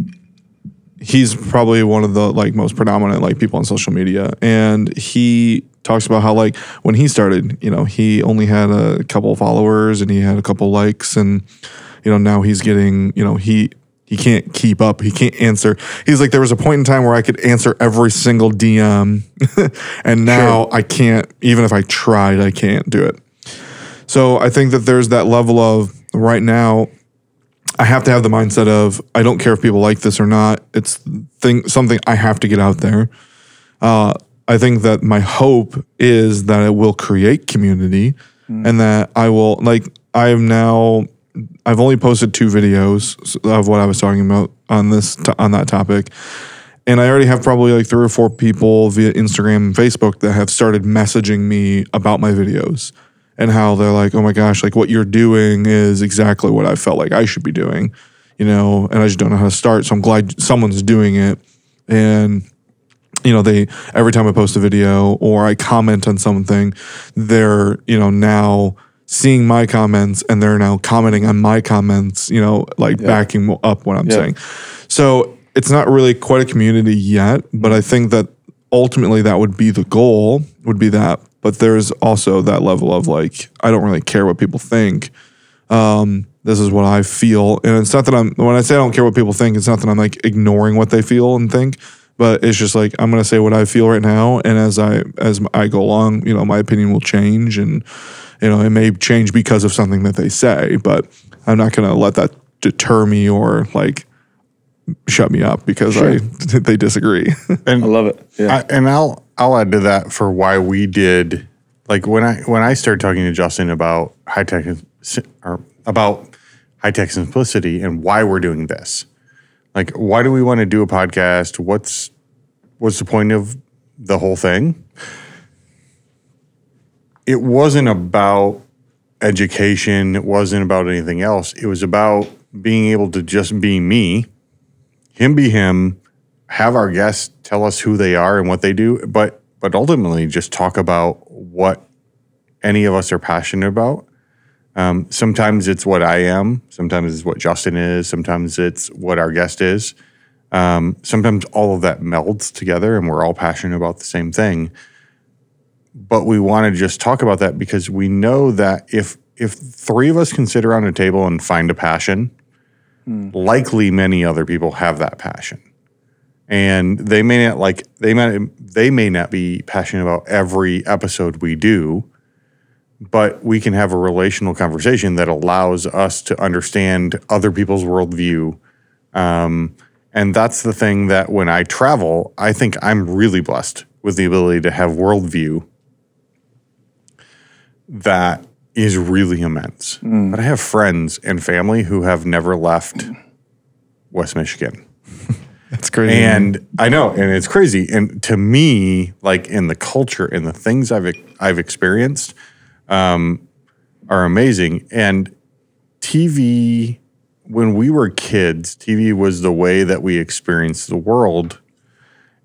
he's probably one of the like most predominant like people on social media, and he talks about how like when he started, you know, he only had a couple followers and he had a couple likes, and you know now he's getting, you know, he he can't keep up. He can't answer. He's like, there was a point in time where I could answer every single DM, (laughs) and now I can't. Even if I tried, I can't do it. So I think that there's that level of right now. I have to have the mindset of I don't care if people like this or not. It's thing something I have to get out there. Uh, I think that my hope is that it will create community, and that I will like I am now. I've only posted two videos of what I was talking about on this on that topic, and I already have probably like three or four people via Instagram and Facebook that have started messaging me about my videos and how they're like, oh my gosh, like what you're doing is exactly what I felt like I should be doing, you know, and I just don't know how to start. So I'm glad someone's doing it. And, you know, they, every time I post a video or I comment on something, they're, you know, now seeing my comments and they're now commenting on my comments, you know, like backing up what I'm Yeah. saying. So it's not really quite a community yet, but I think that ultimately that would be the goal, would be that. But there's also that level of like, I don't really care what people think. Um, this is what I feel. And it's not that I'm, when I say I don't care what people think, it's not that I'm like ignoring what they feel and think, but it's just like, I'm going to say what I feel right now. And as I, as I go along, you know, my opinion will change and, you know, it may change because of something that they say, but I'm not going to let that deter me or like shut me up because I, (laughs) they disagree. (laughs) and I love it. Yeah. I, and I'll I'll add to that for why we did like when I when I started talking to Justin about high tech or about high tech simplicity and why we're doing this. Like, why do we want to do a podcast? What's what's the point of the whole thing? It wasn't about education. It wasn't about anything else. It was about being able to just be me, him be him, have our guests tell us who they are and what they do, but but ultimately just talk about what any of us are passionate about. Um, sometimes it's what I am. Sometimes it's what Justin is. Sometimes it's what our guest is. Um, sometimes all of that melds together and we're all passionate about the same thing. But we want to just talk about that because we know that if if three of us can sit around a table and find a passion, likely many other people have that passion. And they may not like they may they may not be passionate about every episode we do, but we can have a relational conversation that allows us to understand other people's worldview. Um, and that's the thing that when I travel, I think I'm really blessed with the ability to have worldview that is really immense. But I have friends and family who have never left West Michigan. (laughs) That's crazy. And I know, and it's crazy. And to me, like in the culture and the things I've I've experienced, um, are amazing. And TV, when we were kids, TV was the way that we experienced the world.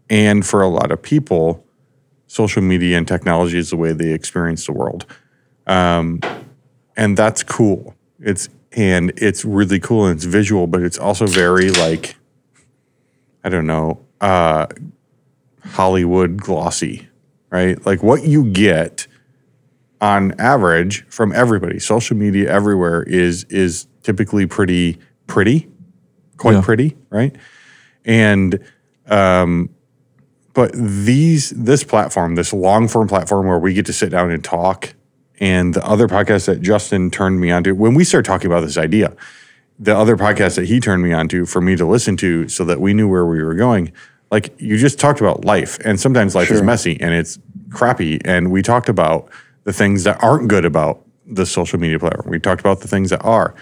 And for a lot of people, social media and technology is the way they experience the world. Um, and that's cool. It's and it's really cool and it's visual, but it's also very like I don't know, uh, Hollywood glossy, right? Like what you get on average from everybody, social media everywhere is is typically pretty pretty, quite Yeah. pretty, right? And um, but these this platform, this long form platform where we get to sit down and talk, and the other podcast that Justin turned me onto when we started talking about this idea, the other podcast that he turned me on to for me to listen to so that we knew where we were going. Like you just talked about life, and sometimes life is messy and it's crappy. And we talked about the things that aren't good about the social media platform. We talked about the things that are.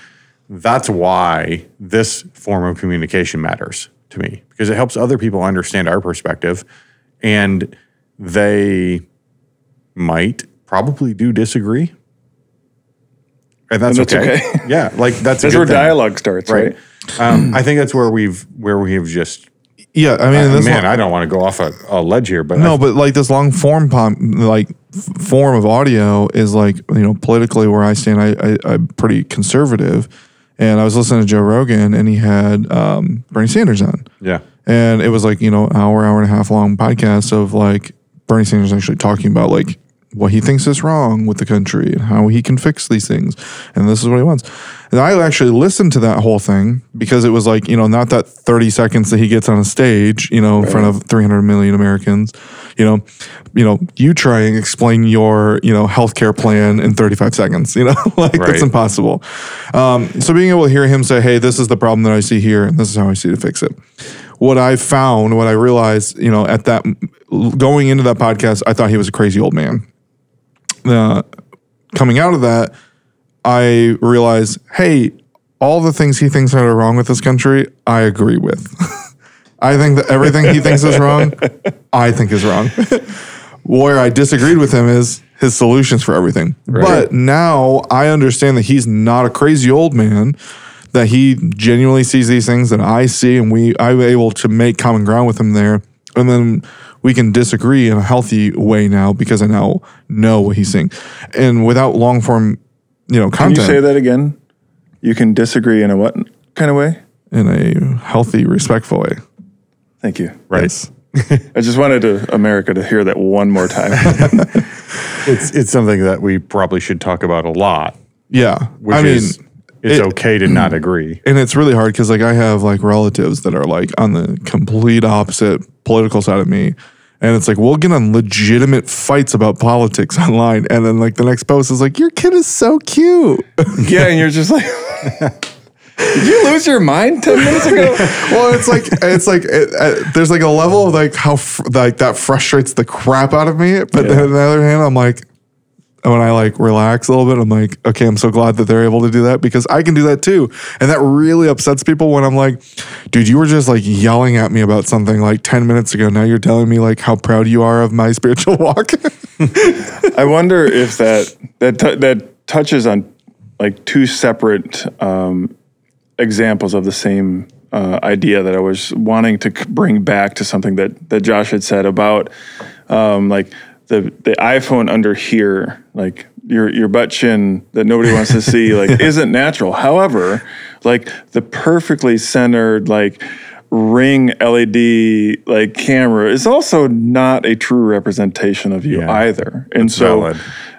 That's why this form of communication matters to me because it helps other people understand our perspective and they might probably do disagree. And that's, And that's okay. okay. (laughs) yeah, like that's a That's good where thing, dialogue starts, right? right? Um, I think that's where we've where we have just yeah, I mean, this man. long- I don't want to go off a, a ledge here, but no, I- but like this long form pom- like form of audio is like you know politically where I stand. I, I I'm pretty conservative, and I was listening to Joe Rogan, and he had um, Bernie Sanders on, yeah, and it was like you know hour hour and a half long podcast of like Bernie Sanders actually talking about like what he thinks is wrong with the country and how he can fix these things. And this is what he wants. And i actually listened to that whole thing because it was like you know not that 30 seconds that he gets on a stage you know in front of 300 million americans you know you know you try and explain your you know healthcare plan in 35 seconds you (laughs) know like Right. that's impossible. Um, so being able to hear him say hey this is the problem that i see here and this is how i see to fix it. What I found, what I realized, you know, at that going into that podcast, I thought he was a crazy old man. Uh, coming out of that, I realized, hey, all the things he thinks are wrong with this country, I agree with. (laughs) I think that everything he thinks is wrong, (laughs) I think is wrong. Where I disagreed with him is his solutions for everything. But now I understand that he's not a crazy old man, that he genuinely sees these things that I see, and we I'm able to make common ground with him there. And then we can disagree in a healthy way now because I now know what he's saying. And without long form, you know, Can you say that again? You can disagree in a what kind of way? in a healthy, respectful way. Thank you. right. Yes. (laughs) I just wanted to America to hear that one more time. (laughs) It's it's something that we probably should talk about a lot. Yeah. Which I mean, is it's it- okay to not (clears throat) agree. and it's really hard because like I have like relatives that are like on the complete opposite political side of me. And it's like we'll get on legitimate fights about politics (laughs) online, and then like the next post is like, "Your kid is so cute." (laughs) yeah, and you're just like, did you lose your mind ten minutes ago? (laughs) well, it's like it's like it, uh, there's like a level of like how fr- like that frustrates the crap out of me. But then on the other hand, I'm like, when I like relax a little bit, I'm like, okay, I'm so glad that they're able to do that because I can do that too. And that really upsets people when I'm like, dude, you were just like yelling at me about something like 10 minutes ago. Now you're telling me like how proud you are of my (laughs) spiritual walk. (laughs) I wonder if that that t- that touches on like two separate um, examples of the same uh, idea that I was wanting to bring back to something that that Josh had said about um, like the the iPhone under here, like your your butt chin that nobody wants to see, like (laughs) isn't natural. However, like the perfectly centered like ring LED like camera is also not a true representation of you Yeah. either. And so valid.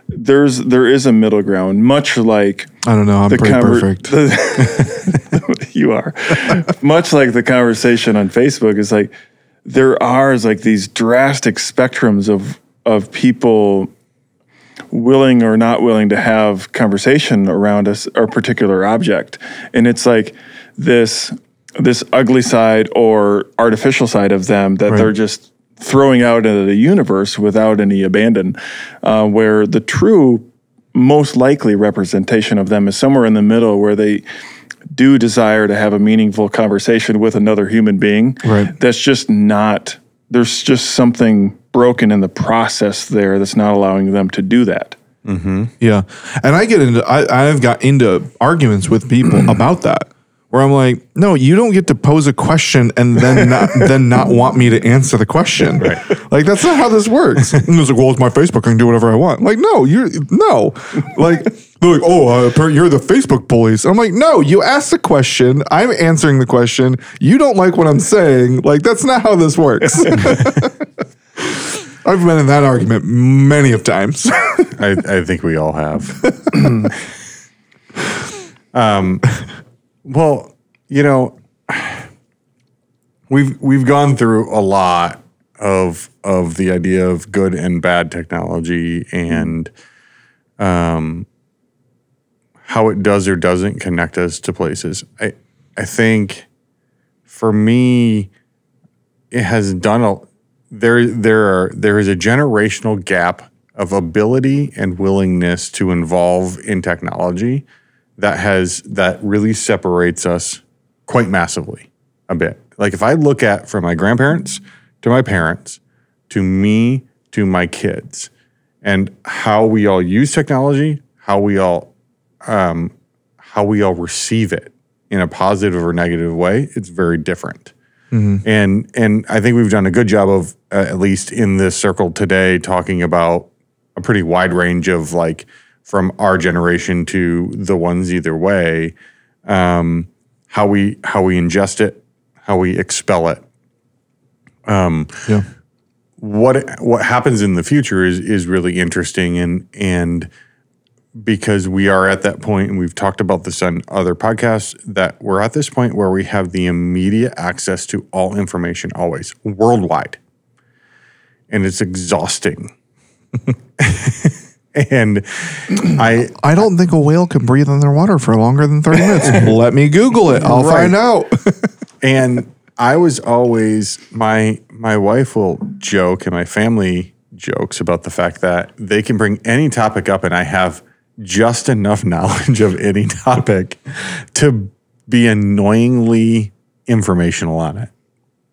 there's there is a middle ground, much like I don't know. I'm pretty conver- perfect. the- (laughs) (laughs) you are much like the conversation on Facebook is like there are like these drastic spectrums of of people willing or not willing to have conversation around us or particular object. And it's like this this ugly side or artificial side of them that they're just throwing out into the universe without any abandon uh, where the true most likely representation of them is somewhere in the middle where they do desire to have a meaningful conversation with another human being. Right. that's just not there's just something broken in the process there that's not allowing them to do that Yeah. And I get into I, I've got into arguments with people (clears throat) about that. Where I'm like, no, you don't get to pose a question and then not (laughs) then not want me to answer the question. Right. Like that's not how this works. And it's like, well, it's my Facebook. I can do whatever I want. like, no, you're no. Like they're like, oh, uh, apparently you're the Facebook police. I'm like, no, you asked the question. I'm answering the question. You don't like what I'm saying. Like that's not how this works. (laughs) I've been in that argument many of times. (laughs) I, I think we all have. (laughs) um, well, you know, we've we've gone through a lot of of the idea of good and bad technology and um, how it does or doesn't connect us to places. I I think for me, it has done a there there are there is a generational gap of ability and willingness to involve in technology that has that really separates us quite massively a bit. Like if I look at from my grandparents to my parents to me to my kids and how we all use technology, how we all um, how we all receive it in a positive or negative way, it's very different. And and I think we've done a good job of uh, at least in this circle today talking about a pretty wide range of like from our generation to the ones either way, um, how we how we ingest it, how we expel it. yeah. What what happens in the future is is really interesting and and because we are at that point and we've talked about this on other podcasts that we're at this point where we have the immediate access to all information always worldwide and it's exhausting (laughs) and i I don't think a whale can breathe underwater for longer than 30 minutes. (laughs) Let me Google it. I'll Right. find out. (laughs) and I was always my my wife will joke and my family jokes about the fact that they can bring any topic up and I have just enough knowledge of any topic to be annoyingly informational on it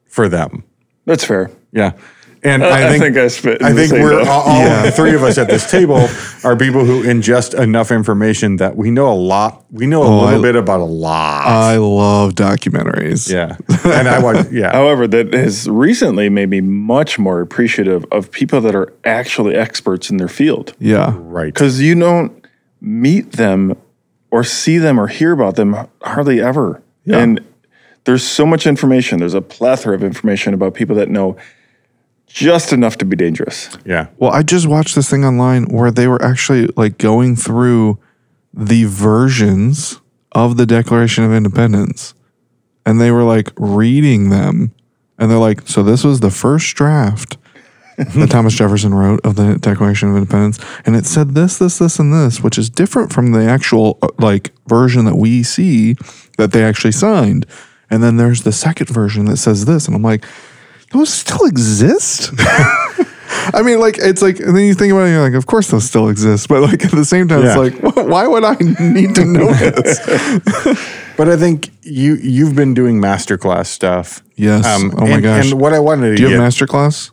for them. that's fair Yeah. And I I think, think I spit I think we're boat. all, all the three of us at this table are people who ingest enough information that we know a lot. We know a oh, little I- bit about a lot. I love documentaries. yeah. And I watch, yeah. However, that has recently made me much more appreciative of people that are actually experts in their field. Yeah. Right. Because you don't meet them or see them or hear about them hardly ever. And there's so much information. There's a plethora of information about people that know just enough to be dangerous. Yeah. Well, I just watched this thing online where they were actually like going through the versions of the Declaration of Independence and they were like reading them and they're like, so this was the first draft (laughs) that Thomas Jefferson wrote of the Declaration of Independence and it said this, this, this, and this, which is different from the actual uh, like version that we see that they actually signed. And then there's the second version that says this. And I'm like, those still exist? (laughs) I mean, like it's like, and then you think about it, and you're like, of course those still exist, but like at the same time, Yeah. it's like, (laughs) why would I need to know this? But I think you you've been doing masterclass stuff. Yes. oh my and, gosh. And what I wanted to Do you get, have masterclass?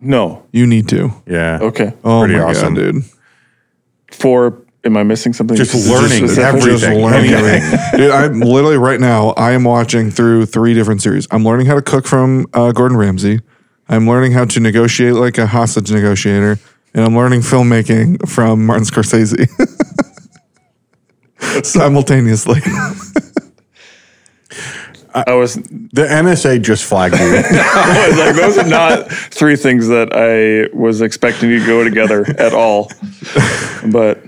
No. You need to. yeah, Okay. Oh Pretty my awesome. god, dude! For am I missing something? Just learning specific? everything. Just learning everything. Dude, I'm literally right now. I am watching through three different series. I'm learning how to cook from uh, Gordon Ramsay. I'm learning how to negotiate like a hostage negotiator, and I'm learning filmmaking from Martin Scorsese (laughs) (laughs) simultaneously. (laughs) I was The NSA just flagged you. (laughs) I was like, those are not three things that I was expecting to go together at all. But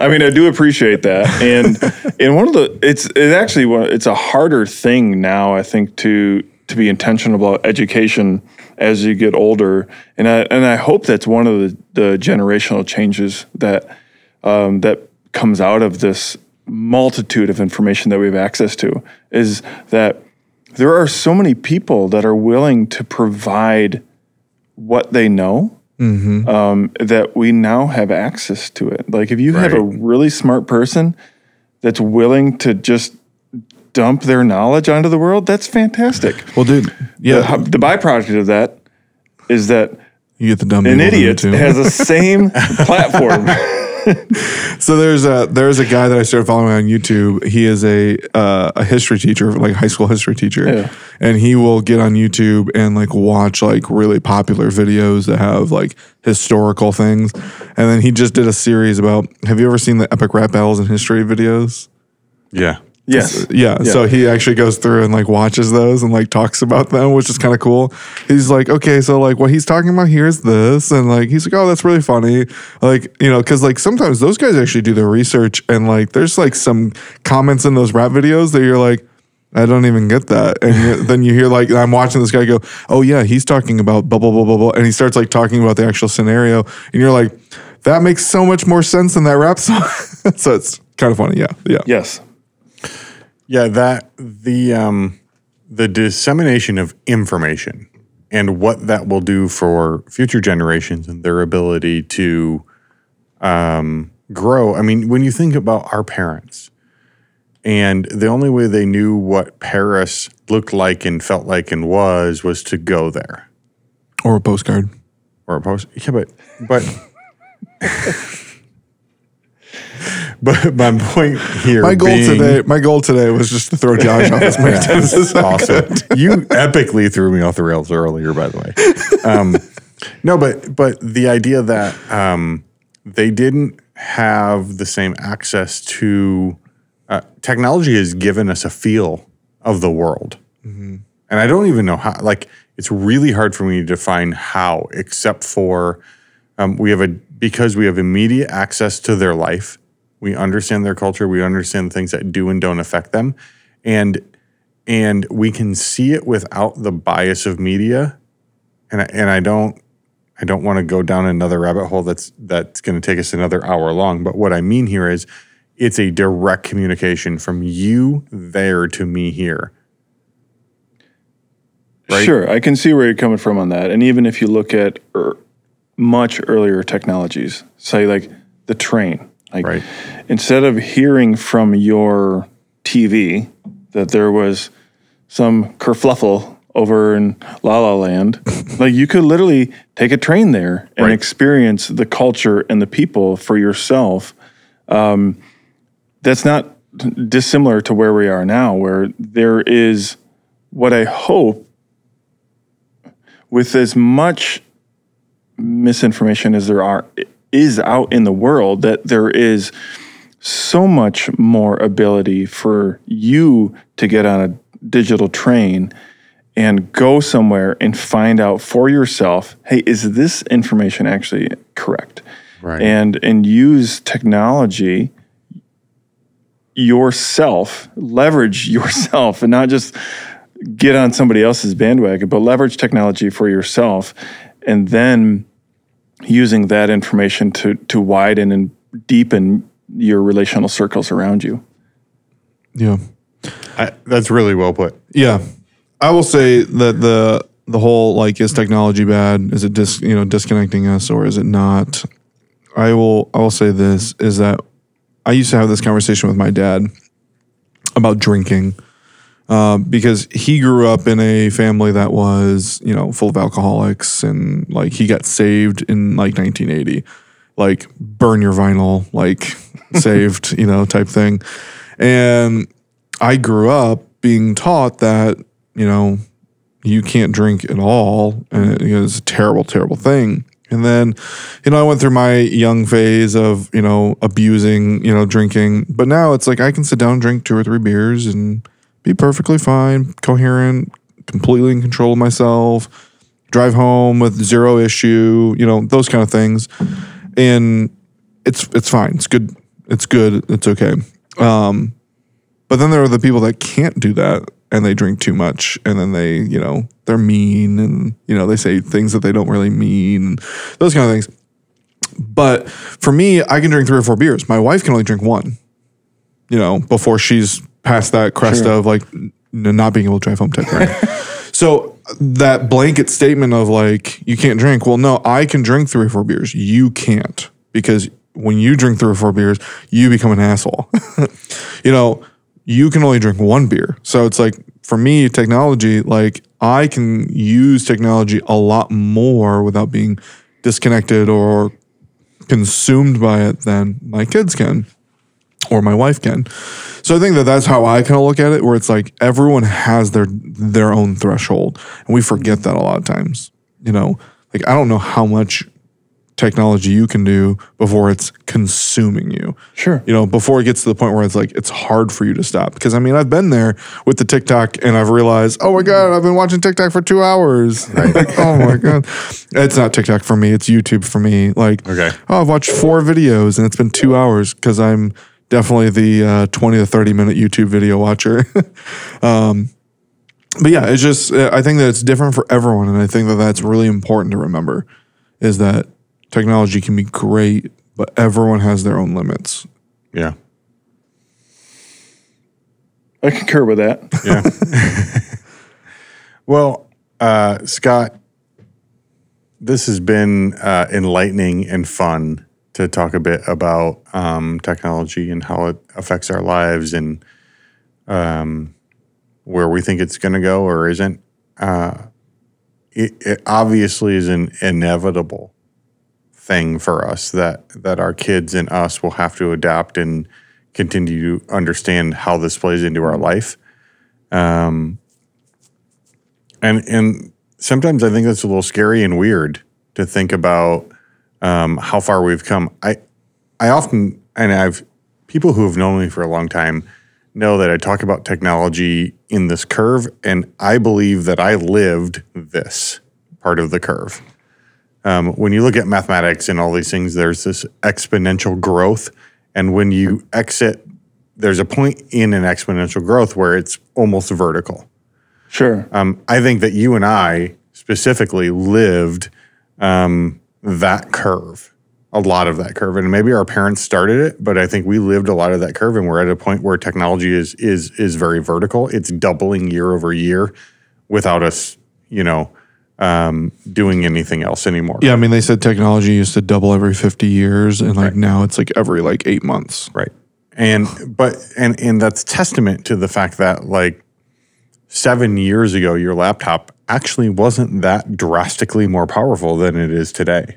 I mean, I do appreciate that, and and one of the it's it actually one it's a harder thing now I think to to be intentional about education as you get older, and I and I hope that's one of the, the generational changes that um, that comes out of this multitude of information that we have access to is that there are so many people that are willing to provide what they know um, that we now have access to it. Like if you have a really smart person that's willing to just dump their knowledge onto the world, that's fantastic. well, dude, yeah, The, the byproduct of that is that you get the dumb an people to do it idiot has the same (laughs) platform. (laughs) So there's a there's a guy that I started following on YouTube. He is a uh, a history teacher, like a high school history teacher, Yeah. and he will get on YouTube and like watch like really popular videos that have like historical things. And then he just did a series about. Have you ever seen the epic rap battles in history videos? yeah. Yes. Yeah, so he actually goes through and like watches those and like talks about them, which is kind of cool. He's like, okay, so like what he's talking about here is this, and like he's like, oh, that's really funny, like you know, because like sometimes those guys actually do their research and like there's like some comments in those rap videos that you're like. I don't even get that, and (laughs) then you hear like I'm watching this guy go, "Oh yeah, he's talking about blah blah blah blah blah," and he starts like talking about the actual scenario, and you're like, "That makes so much more sense than that rap song." (laughs) so it's kind of funny, yeah, yeah. Yes. Yeah, that the um the dissemination of information and what that will do for future generations and their ability to um, grow. I mean, when you think about our parents, and the only way they knew what Paris looked like and felt like and was was to go there Or a postcard. or a post. Yeah, but but (laughs) (laughs) but my point here. My goal being- today, my goal today was just to throw Josh off as many times as awesome. you epically threw me off the rails earlier, by the way. Um, no, but but the idea that um, they didn't have the same access to uh, technology has given us a feel of the world, and I don't even know how. Like, it's really hard for me to define how, except for um, we have a because we have immediate access to their life. We understand their culture. We understand things that do and don't affect them, and and we can see it without the bias of media. And I, and I don't I don't want to go down another rabbit hole that's that's going to take us another hour long. But what I mean here is it's a direct communication from you there to me here. Right? Sure, I can see where you're coming from on that. And even if you look at er, much earlier technologies, say like the train, like Right. instead of hearing from your TV that there was some kerfluffle over in La La Land, (laughs) like you could literally take a train there and Right. experience the culture and the people for yourself. Um, that's not dissimilar to where we are now, where there is what I hope with as much misinformation as there are is out in the world that there is so much more ability for you to get on a digital train and go somewhere and find out for yourself hey is this information actually correct Right. and and use technology yourself leverage (laughs) yourself and not just get on somebody else's bandwagon, but leverage technology for yourself, and then using that information to to widen and deepen your relational circles around you. Yeah. I, that's really well put. Yeah. I will say that the the whole like is technology bad? Is it dis you know disconnecting us or is it not? I will I will say this is that I used to have this conversation with my dad about drinking uh, because he grew up in a family that was you know full of alcoholics and like he got saved in like 1980 like burn your vinyl like (laughs) saved you know type thing. And i grew up being taught that you know you can't drink at all and it, it's a terrible terrible thing. And then you know i went through my young phase of you know abusing you know drinking. But now it's like i can sit down and drink two or three beers and be perfectly fine coherent completely in control of myself drive home with zero issue you know those kind of things. And it's it's fine. It's good. It's good. It's okay. Um but then there are the people that can't do that and they drink too much and then they, you know, they're mean and, you know, they say things that they don't really mean, those kind of things. But for me, I can drink three or four beers. My wife can only drink one, you know, before she's past that crest Sure. of like n- not being able to drive home type thing. (laughs) so that blanket statement of like, you can't drink, well, no, I can drink three or four beers. You can't because when you drink three or four beers, you become an asshole. (laughs) you know, you can only drink one beer. So it's like for me, technology, like I can use technology a lot more without being disconnected or consumed by it than my kids can or my wife can. So I think that that's how I kind of look at it where it's like everyone has their their own threshold and we forget that a lot of times. You know, like I don't know how much technology you can do before it's consuming you Sure. you know, before it gets to the point where it's like it's hard for you to stop. Because I mean, I've been there with the TikTok, and I've realized, oh my god, I've been watching TikTok for two hours. (laughs) Like, oh my god, it's not TikTok for me; it's YouTube for me. Like, Okay. oh, I've watched four videos, and it's been two hours because I'm definitely the uh, twenty to thirty minute YouTube video watcher. (laughs) um, but yeah, it's just uh, I think that it's different for everyone, and I think that that's really important to remember is that technology can be great, but everyone has their own limits. Yeah. I concur with that. Yeah. (laughs) (laughs) well, uh, Scott, this has been uh, enlightening and fun to talk a bit about um, technology and how it affects our lives and um, where we think it's going to go or isn't. Uh, it, it obviously is an inevitable thing for us that that our kids and us will have to adapt and continue to understand how this plays into our life. Um, and and sometimes I think that's a little scary and weird to think about um, how far we've come. I I often and I've people who have known me for a long time know that I talk about technology in this curve, and I believe that I lived this part of the curve. Um, when you look at mathematics and all these things, there's this exponential growth, and when you exit, there's a point in an exponential growth where it's almost vertical. Sure. Um, I think that you and I specifically lived um, that curve, a lot of that curve, and maybe our parents started it, but I think we lived a lot of that curve, and we're at a point where technology is is is very vertical. It's doubling year over year, without us, you know, um, doing anything else anymore. Yeah, I mean, they said technology used to double every 50 years, and like now it's like every like eight months. Right. And but and and that's testament to the fact that like 7 years ago your laptop actually wasn't that drastically more powerful than it is today.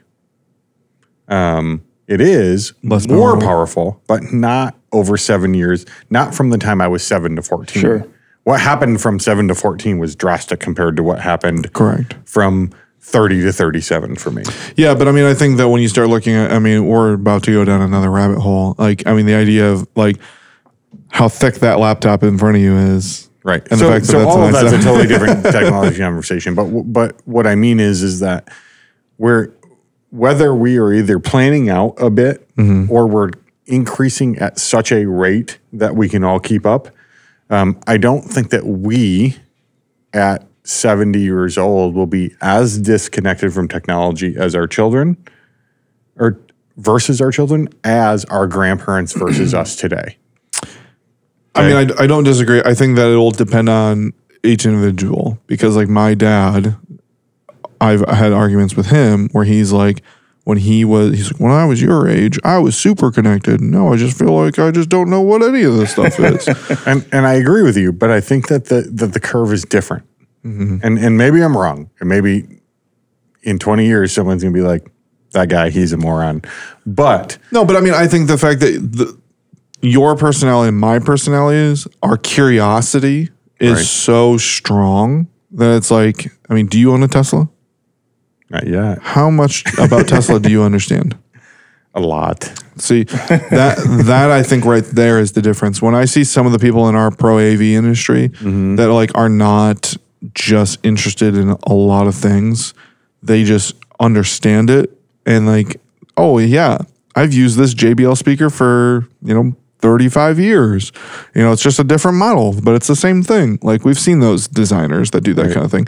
Um it is Less more powerful. powerful, but not over 7 years, not from the time I was 7 to 14. Sure. What happened from 7 to 14 was drastic compared to what happened Correct. from 30 to 37 for me. Yeah, but I mean, I think that when you start looking at, I mean, we're about to go down another rabbit hole. Like, I mean, the idea of like how thick that laptop in front of you is. Right. And so so that's all of that's a totally different (laughs) technology conversation. But but what I mean is is that we're whether we are either planning out a bit Mm-hmm. or we're increasing at such a rate that we can all keep up. Um, I don't think that we at 70 years old will be as disconnected from technology as our children or versus our children as our grandparents versus (clears throat) us today. I mean, I, I don't disagree. I think that it'll depend on each individual because, like, my dad, I've had arguments with him where he's like, when he was, he's like, when I was your age, I was super connected. No, I just feel like I just don't know what any of this stuff is. (laughs) and and I agree with you, but I think that the that the curve is different. Mm-hmm. And and maybe I'm wrong, and maybe in 20 years someone's gonna be like, that guy, he's a moron. But no, but I mean, I think the fact that the, your personality and my personalities, our curiosity is Right. so strong that it's like, I mean, do you own a Tesla? not yet. How much about (laughs) Tesla do you understand? A lot. See that that I think right there is the difference. When I see some of the people in our pro AV industry mm-hmm. that like are not just interested in a lot of things, they just understand it and like, oh yeah, I've used this JBL speaker for you know 35 years. You know, it's just a different model, but it's the same thing. Like we've seen those designers that do that kind of thing.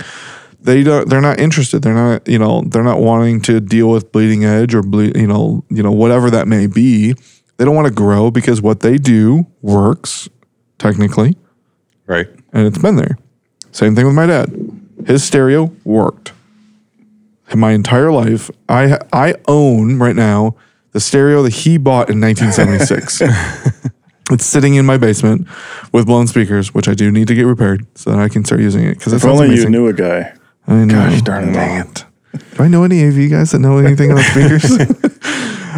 They don't they're not interested. They're not you know they're not wanting to deal with bleeding edge or ble- you know you know whatever that may be. They don't want to grow because what they do works technically. Right. and it's been there. Same thing with my dad. His stereo worked. In my entire life i i own right now the stereo that he bought in 1976 (laughs) it's sitting in my basement with blown speakers which i do need to get repaired so that i can start using it because If only you knew a guy. I know. Gosh darn. Dang it. Do I know any AV guys that know anything about speakers?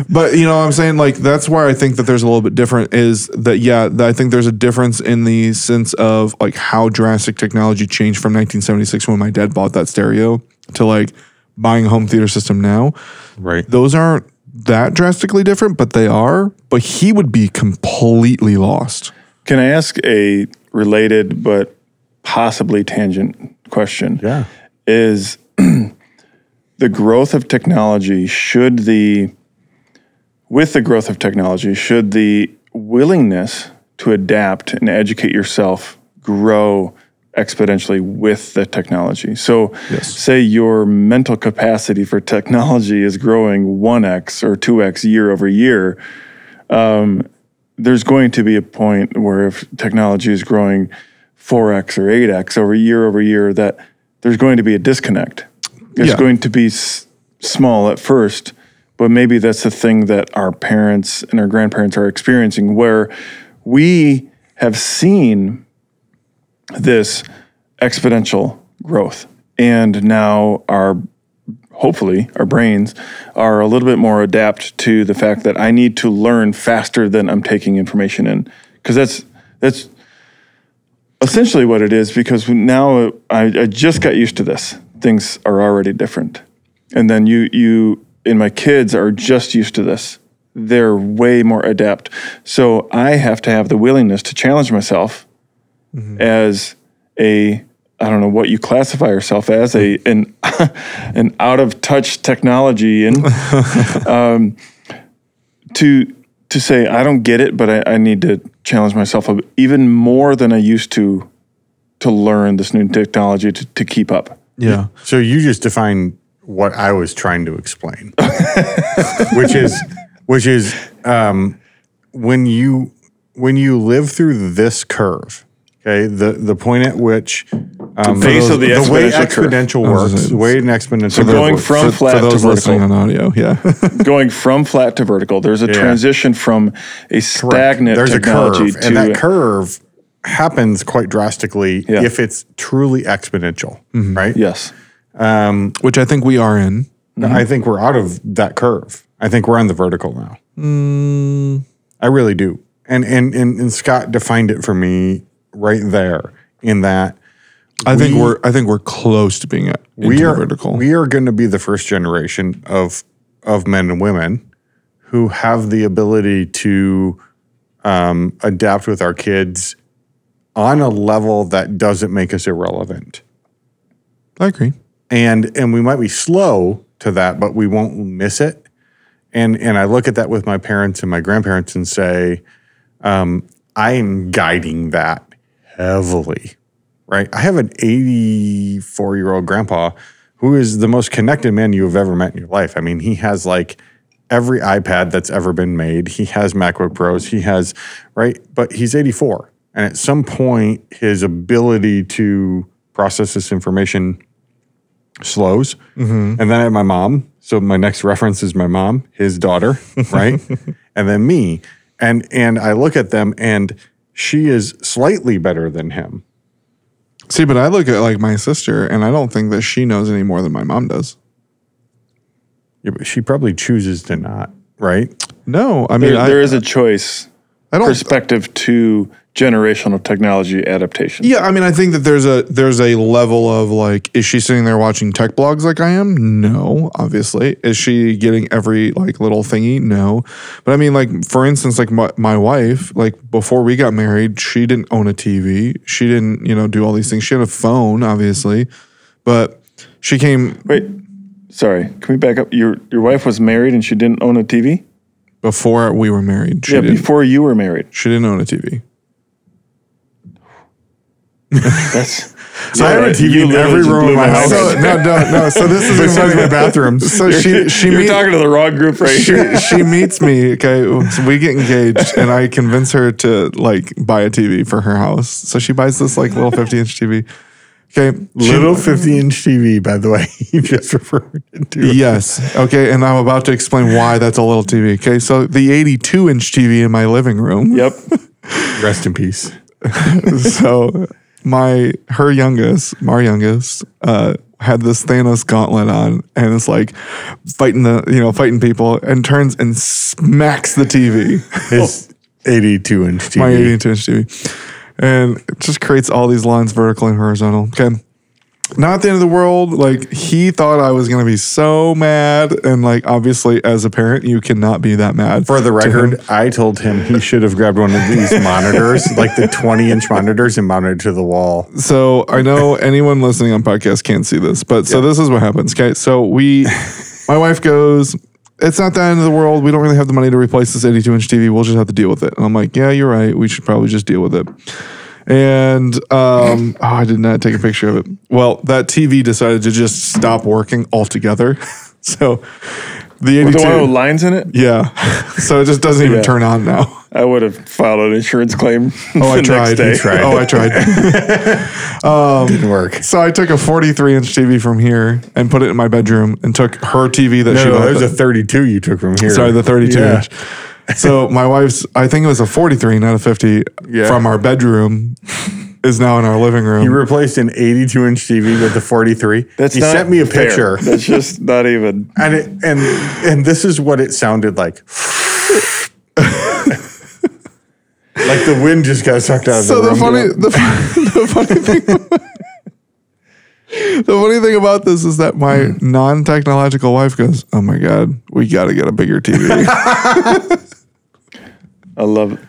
(laughs) but you know, what I'm saying like that's why I think that there's a little bit different. Is that yeah? I think there's a difference in the sense of like how drastic technology changed from 1976 when my dad bought that stereo to like buying a home theater system now. Right. Those aren't that drastically different, but they are. But he would be completely lost. Can I ask a related but possibly tangent question? Yeah. Is (clears throat) the growth of technology, should the, with the growth of technology, should the willingness to adapt and educate yourself grow exponentially with the technology? So, Yes. say your mental capacity for technology is growing 1x or 2x year over year um, there's going to be a point where if technology is growing 4x or 8x over year over year, that there's going to be a disconnect. It's Yeah. going to be s- small at first, but maybe that's the thing that our parents and our grandparents are experiencing, where we have seen this exponential growth. And now our hopefully our brains are a little bit more adapt to the fact that I need to learn faster than I'm taking information in. Because that's that's essentially what it is because now I, I just got used to this. Things are already different. And then you you and my kids are just used to this. They're way more adept. So I have to have the willingness to challenge myself as a I don't know what you classify yourself as a an (laughs) an out of touch technology and (laughs) um, to to say I don't get it, but I, I need to challenge myself even more than I used to to learn this new technology to, to keep up. Yeah. So you just defined what I was trying to explain, (laughs) which is which is um, when you when you live through this curve, okay, the the point at which um, base of the the way exponential curve. exponential I was works, gonna say, the way an exponential So going works. from for, flat for those to listening vertical, on audio, yeah. (laughs) going from flat to vertical. There's a transition from a stagnant There's a curve, to and that curve happens quite drastically Yeah. if it's truly exponential, mm-hmm. right? yes. Um, which I think we are in. I think we're out of that curve. I think we're on the vertical now. Mm. I really do. And, and and and Scott defined it for me right there in that I think We- we're I think we're close to being we are vertical. we are going to be the first generation of of men and women who have the ability to um, adapt with our kids on a level that doesn't make us irrelevant. I agree. and and we might be slow to that, but we won't miss it. And and I look at that with my parents and my grandparents and say, um, I am guiding that heavily, right? I have an 84 year old grandpa who is the most connected man you have ever met in your life. I mean, he has like every iPad that's ever been made. He has MacBook Pros. He has right, but he's 84, and at some point, his ability to process this information slows. Mm-hmm. And then I have my mom. So my next reference is my mom, his daughter, right? (laughs) and then me. And and I look at them and she is slightly better than him. See, but I look at like my sister, and I don't think that she knows any more than my mom does. Yeah, but she probably chooses to not, right? No, I mean, There, I, there is a choice I don't. perspective to generational technology adaptation. Yeah, I mean, I think that there's a there's a level of like, is she sitting there watching tech blogs like I am? No, obviously. Is she getting every like little thingy? No, but I mean, like for instance, like my, my wife, like before we got married, she didn't own a TV. She didn't, you know, do all these things. She had a phone, obviously, but she came Wait, sorry. Can we back up? Your your wife was married and she didn't own a TV. before we were married. Yeah, before you were married. she didn't own a TV. That's So I have a TV in every room of my my house. So no, no, no. So this is (laughs) Besides my (laughs) bathrooms. So she she You're meet- talking to the wrong group right she, here. she meets me. Okay, so we get engaged, and I convince her to like buy a TV for her house. So she buys this like little fifty inch TV. Okay, Little 50 inch TV, by the way, (laughs) you just referred to. Yes. Okay, and I'm about to explain why that's a little TV. Okay, so the 82 inch TV in my living room. Yep. Rest in peace. so my her youngest, my youngest, uh, had this Thanos gauntlet on, and it's like fighting the you know fighting people, and turns and smacks the TV. His 82 inch TV. (laughs) my 82 inch TV. And it just creates all these lines, vertical and horizontal. Okay. Not the end of the world. Like he thought I was gonna be so mad, and like obviously as a parent, you cannot be that mad. For the to record, I told him he should have grabbed one of these monitors, like the 20 inch monitors, and mounted it to the wall. So I know anyone listening on podcast can't see this, but so this is what happens. Okay. So we, my wife goes, it's not the end of the world. We don't really have the money to replace this 82 inch TV. We'll just have to deal with it. And I'm like, yeah, you're right. We should probably just deal with it. And um, oh, I did not take a picture of it. Well, that TV decided to just stop working altogether. (laughs) so the 82, The one with lines in it. yeah. So it just doesn't even Yeah. turn on now. I would have filed an insurance claim. (laughs) Oh, I tried. Next day. Oh, I tried. Didn't work. So I took a 43 inch TV from here and put it in my bedroom and took her TV that she No, bought. there's a 32 you took from here. sorry, the 32 Yeah. inch. So my wife's, I think it was a 43, not a 50, Yeah. from our bedroom is now in our living room. He replaced an 82 inch TV with the 43. That's he not sent me a fair. picture, That's just not even. and it, and and this is what it sounded like. like the wind just got sucked out of so the the room. funny, the, (laughs) the funny thing, the funny thing about this is that my Hmm. non-technological wife goes, "Oh my god, we got to get a bigger TV." (laughs) I love.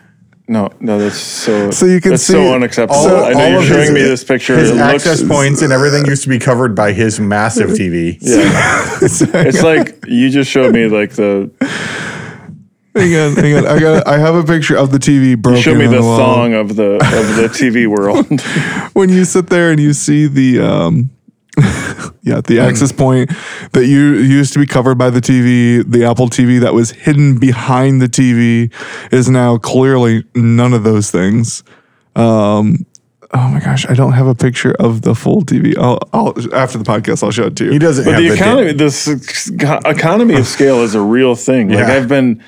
No, no, that's so. So you can that's see so unacceptable. all- I know you're showing his- me this picture. His it access looks, points and everything used to be covered by his massive TV. (laughs) Yeah, it's like you just showed me like the. hang on, hang on. I got, I have a picture of the TV broken. Show me the wall. thong of the of the TV world. (laughs) when you sit there and you see the um (laughs) yeah the access point that you used to be covered by the TV the Apple TV that was hidden behind the TV is now clearly none of those things um oh my gosh I don't have a picture of the full TV I'll, I'll after the podcast I'll show it to you He doesn't But have the the economy, this economy of scale is a real thing. Like Yeah. I've been,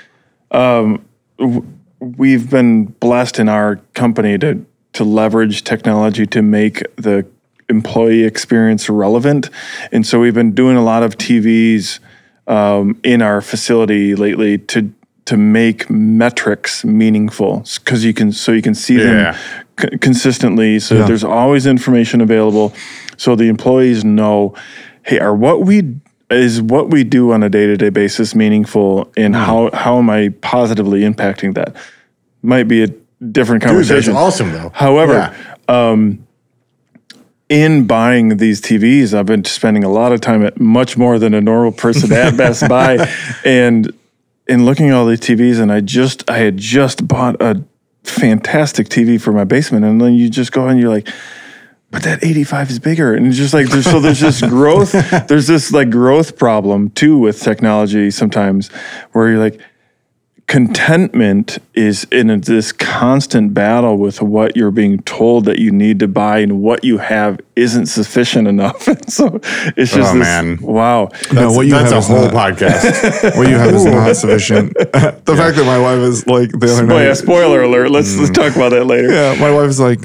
um, w- we've been blessed in our company to to leverage technology to make the employee experience relevant, and so we've been doing a lot of TVs um, in our facility lately to to make metrics meaningful because you can so you can see Yeah. them c- consistently. So Yeah. there's always information available, so the employees know, hey, are what we is what we do on a day to day basis meaningful, and Hmm. how how am I positively impacting that? Might be a different Dude, that's conversation. awesome though. However, Yeah. In buying these TVs, I've been spending a lot of time at much more than a normal person at Best (laughs) Buy, and in looking at all these TVs, and I just I had just bought a fantastic TV for my basement, and then you just go and you're like. But that 85 is bigger, and just like there's so there's this growth, (laughs) there's this like growth problem too with technology sometimes, where you're like, contentment is in this constant battle with what you're being told that you need to buy and what you have isn't sufficient enough. (laughs) And so it's just Oh, this, man. wow. No, what you That's have a is whole not- podcast. (laughs) what you have is not sufficient. (laughs) the fact that my wife is like the other Boy, night. yeah, spoiler alert. Let's, let's talk about that later. Yeah, my wife's like,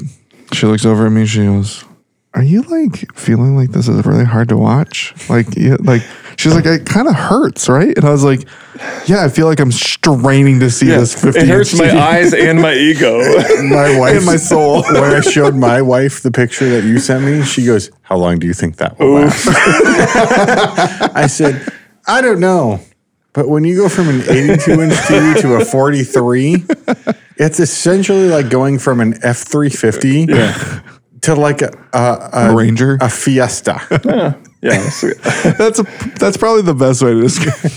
she looks over at me. She goes, "Are you like feeling like this is really hard to watch? Like, yeah, like." She's like, it kind of hurts, right? And I was like, yeah, I feel like I'm straining to see Yeah, this 50 it hurts my TV. eyes and my (laughs) ego. my (laughs) wife And my soul. (laughs) when I showed my wife the picture that you sent me, she goes, "How long do you think that will last?" I said, "I don't know." But when you go from an 82 inch TV to a 43, it's essentially like going from an F350 to like a, a, a, Ranger? a Fiesta. (laughs) yeah. So, (laughs) That's a, that's probably the best way to describe.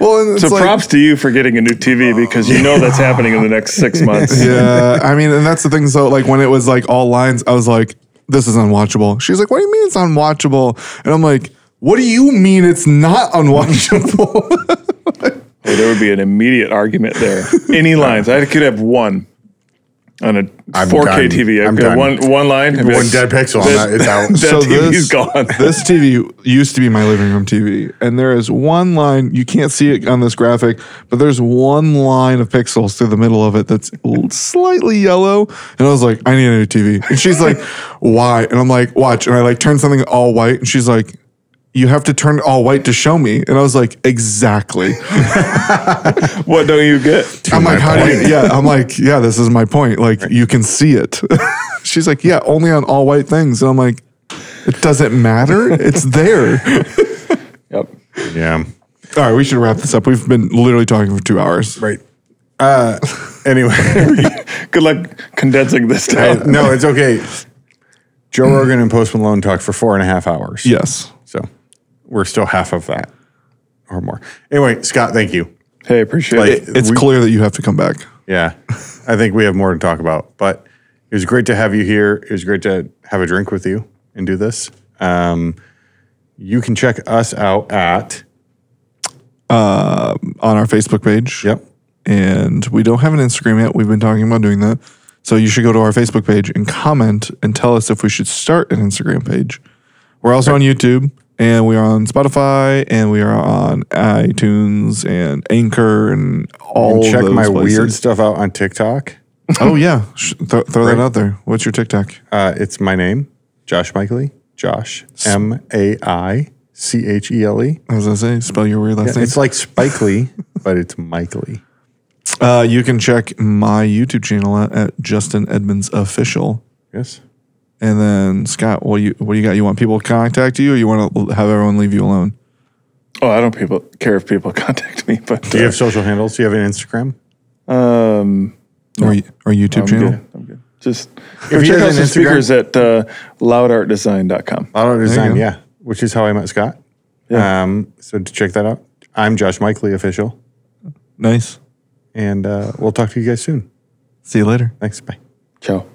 well, and it's so like, props to you for getting a new TV oh. because you know that's happening in the next six (laughs) months. Yeah, I mean, and that's the thing. So, like, when it was like all lines, I was like, "This is unwatchable." She's like, "What do you mean it's unwatchable?" And I'm like, "What do you mean it's not unwatchable?" Well, there would be an immediate argument there. Any lines? I could have one on a I'm 4K done. TV. I I'm could have done. one one line. One like, dead pixel on that, it's out. (laughs) That So TV's this- gone. (laughs) this TV used to be my living room TV, and there is one line you can't see it on this graphic, but there's one line of pixels through the middle of it that's slightly yellow. And I was like, "I need a new TV," and she's like, "Why?" And I'm like, "Watch," and I like turn something all white, and she's like. You have to turn it all white to show me. And I was like, exactly. (laughs) what don't you get? I'm like, how do you? Yeah, I'm like, yeah, this is my point. Like, you can see it. (laughs) She's like, yeah, only on all white things. And I'm like, it doesn't matter. It's there. (laughs) Yep. yeah. All right, we should wrap this up. We've been literally talking for two hours. Right. Uh, anyway. Good luck condensing this Hey, down. no, it's okay. Joe Rogan and Post Malone talk for four and a half hours. Yes. So we're still half of that or more. Anyway, Scott, thank you. Hey, appreciate Like- it. It's We- clear that you have to come back. Yeah. I think we have more to talk about, but it was great to have you here. It was great to have a drink with you and do this. Um, you can check us out at, on our Facebook page. yep, And we don't have an Instagram yet. We've been talking about doing that. So you should go to our Facebook page and comment and tell us if we should start an Instagram page. We're also on YouTube and we are on Spotify and we are on iTunes and Anchor and all check my places. weird stuff out on TikTok. (laughs) Oh yeah, Sh- throw, throw that out there. What's your TikTok? Uh, it's my name, Josh Maichele. Josh, M A I C H E L E. I was gonna say, spell your weird last name. It's like Spike Lee, (laughs) but it's Lee. Uh, you can check my YouTube channel at, at Justin Edmonds Official. Yes. And then Scott, what do you what do you got? You want people to contact you, or you want to have everyone leave you alone? Oh, I don't people care if people (laughs) contact me, but Do you have social handles? Do you have an Instagram? um, Or or YouTube I'm channel? good. I'm good. Just he or check has out an some Instagram- speakers at uh, loudartdesign.com. Auto Design, yeah, which is how I met Scott. Yeah. Um, so to check that out, I'm Josh Maichele official, Nice. and uh, we'll talk to you guys soon. See you later. Thanks. Bye. Ciao.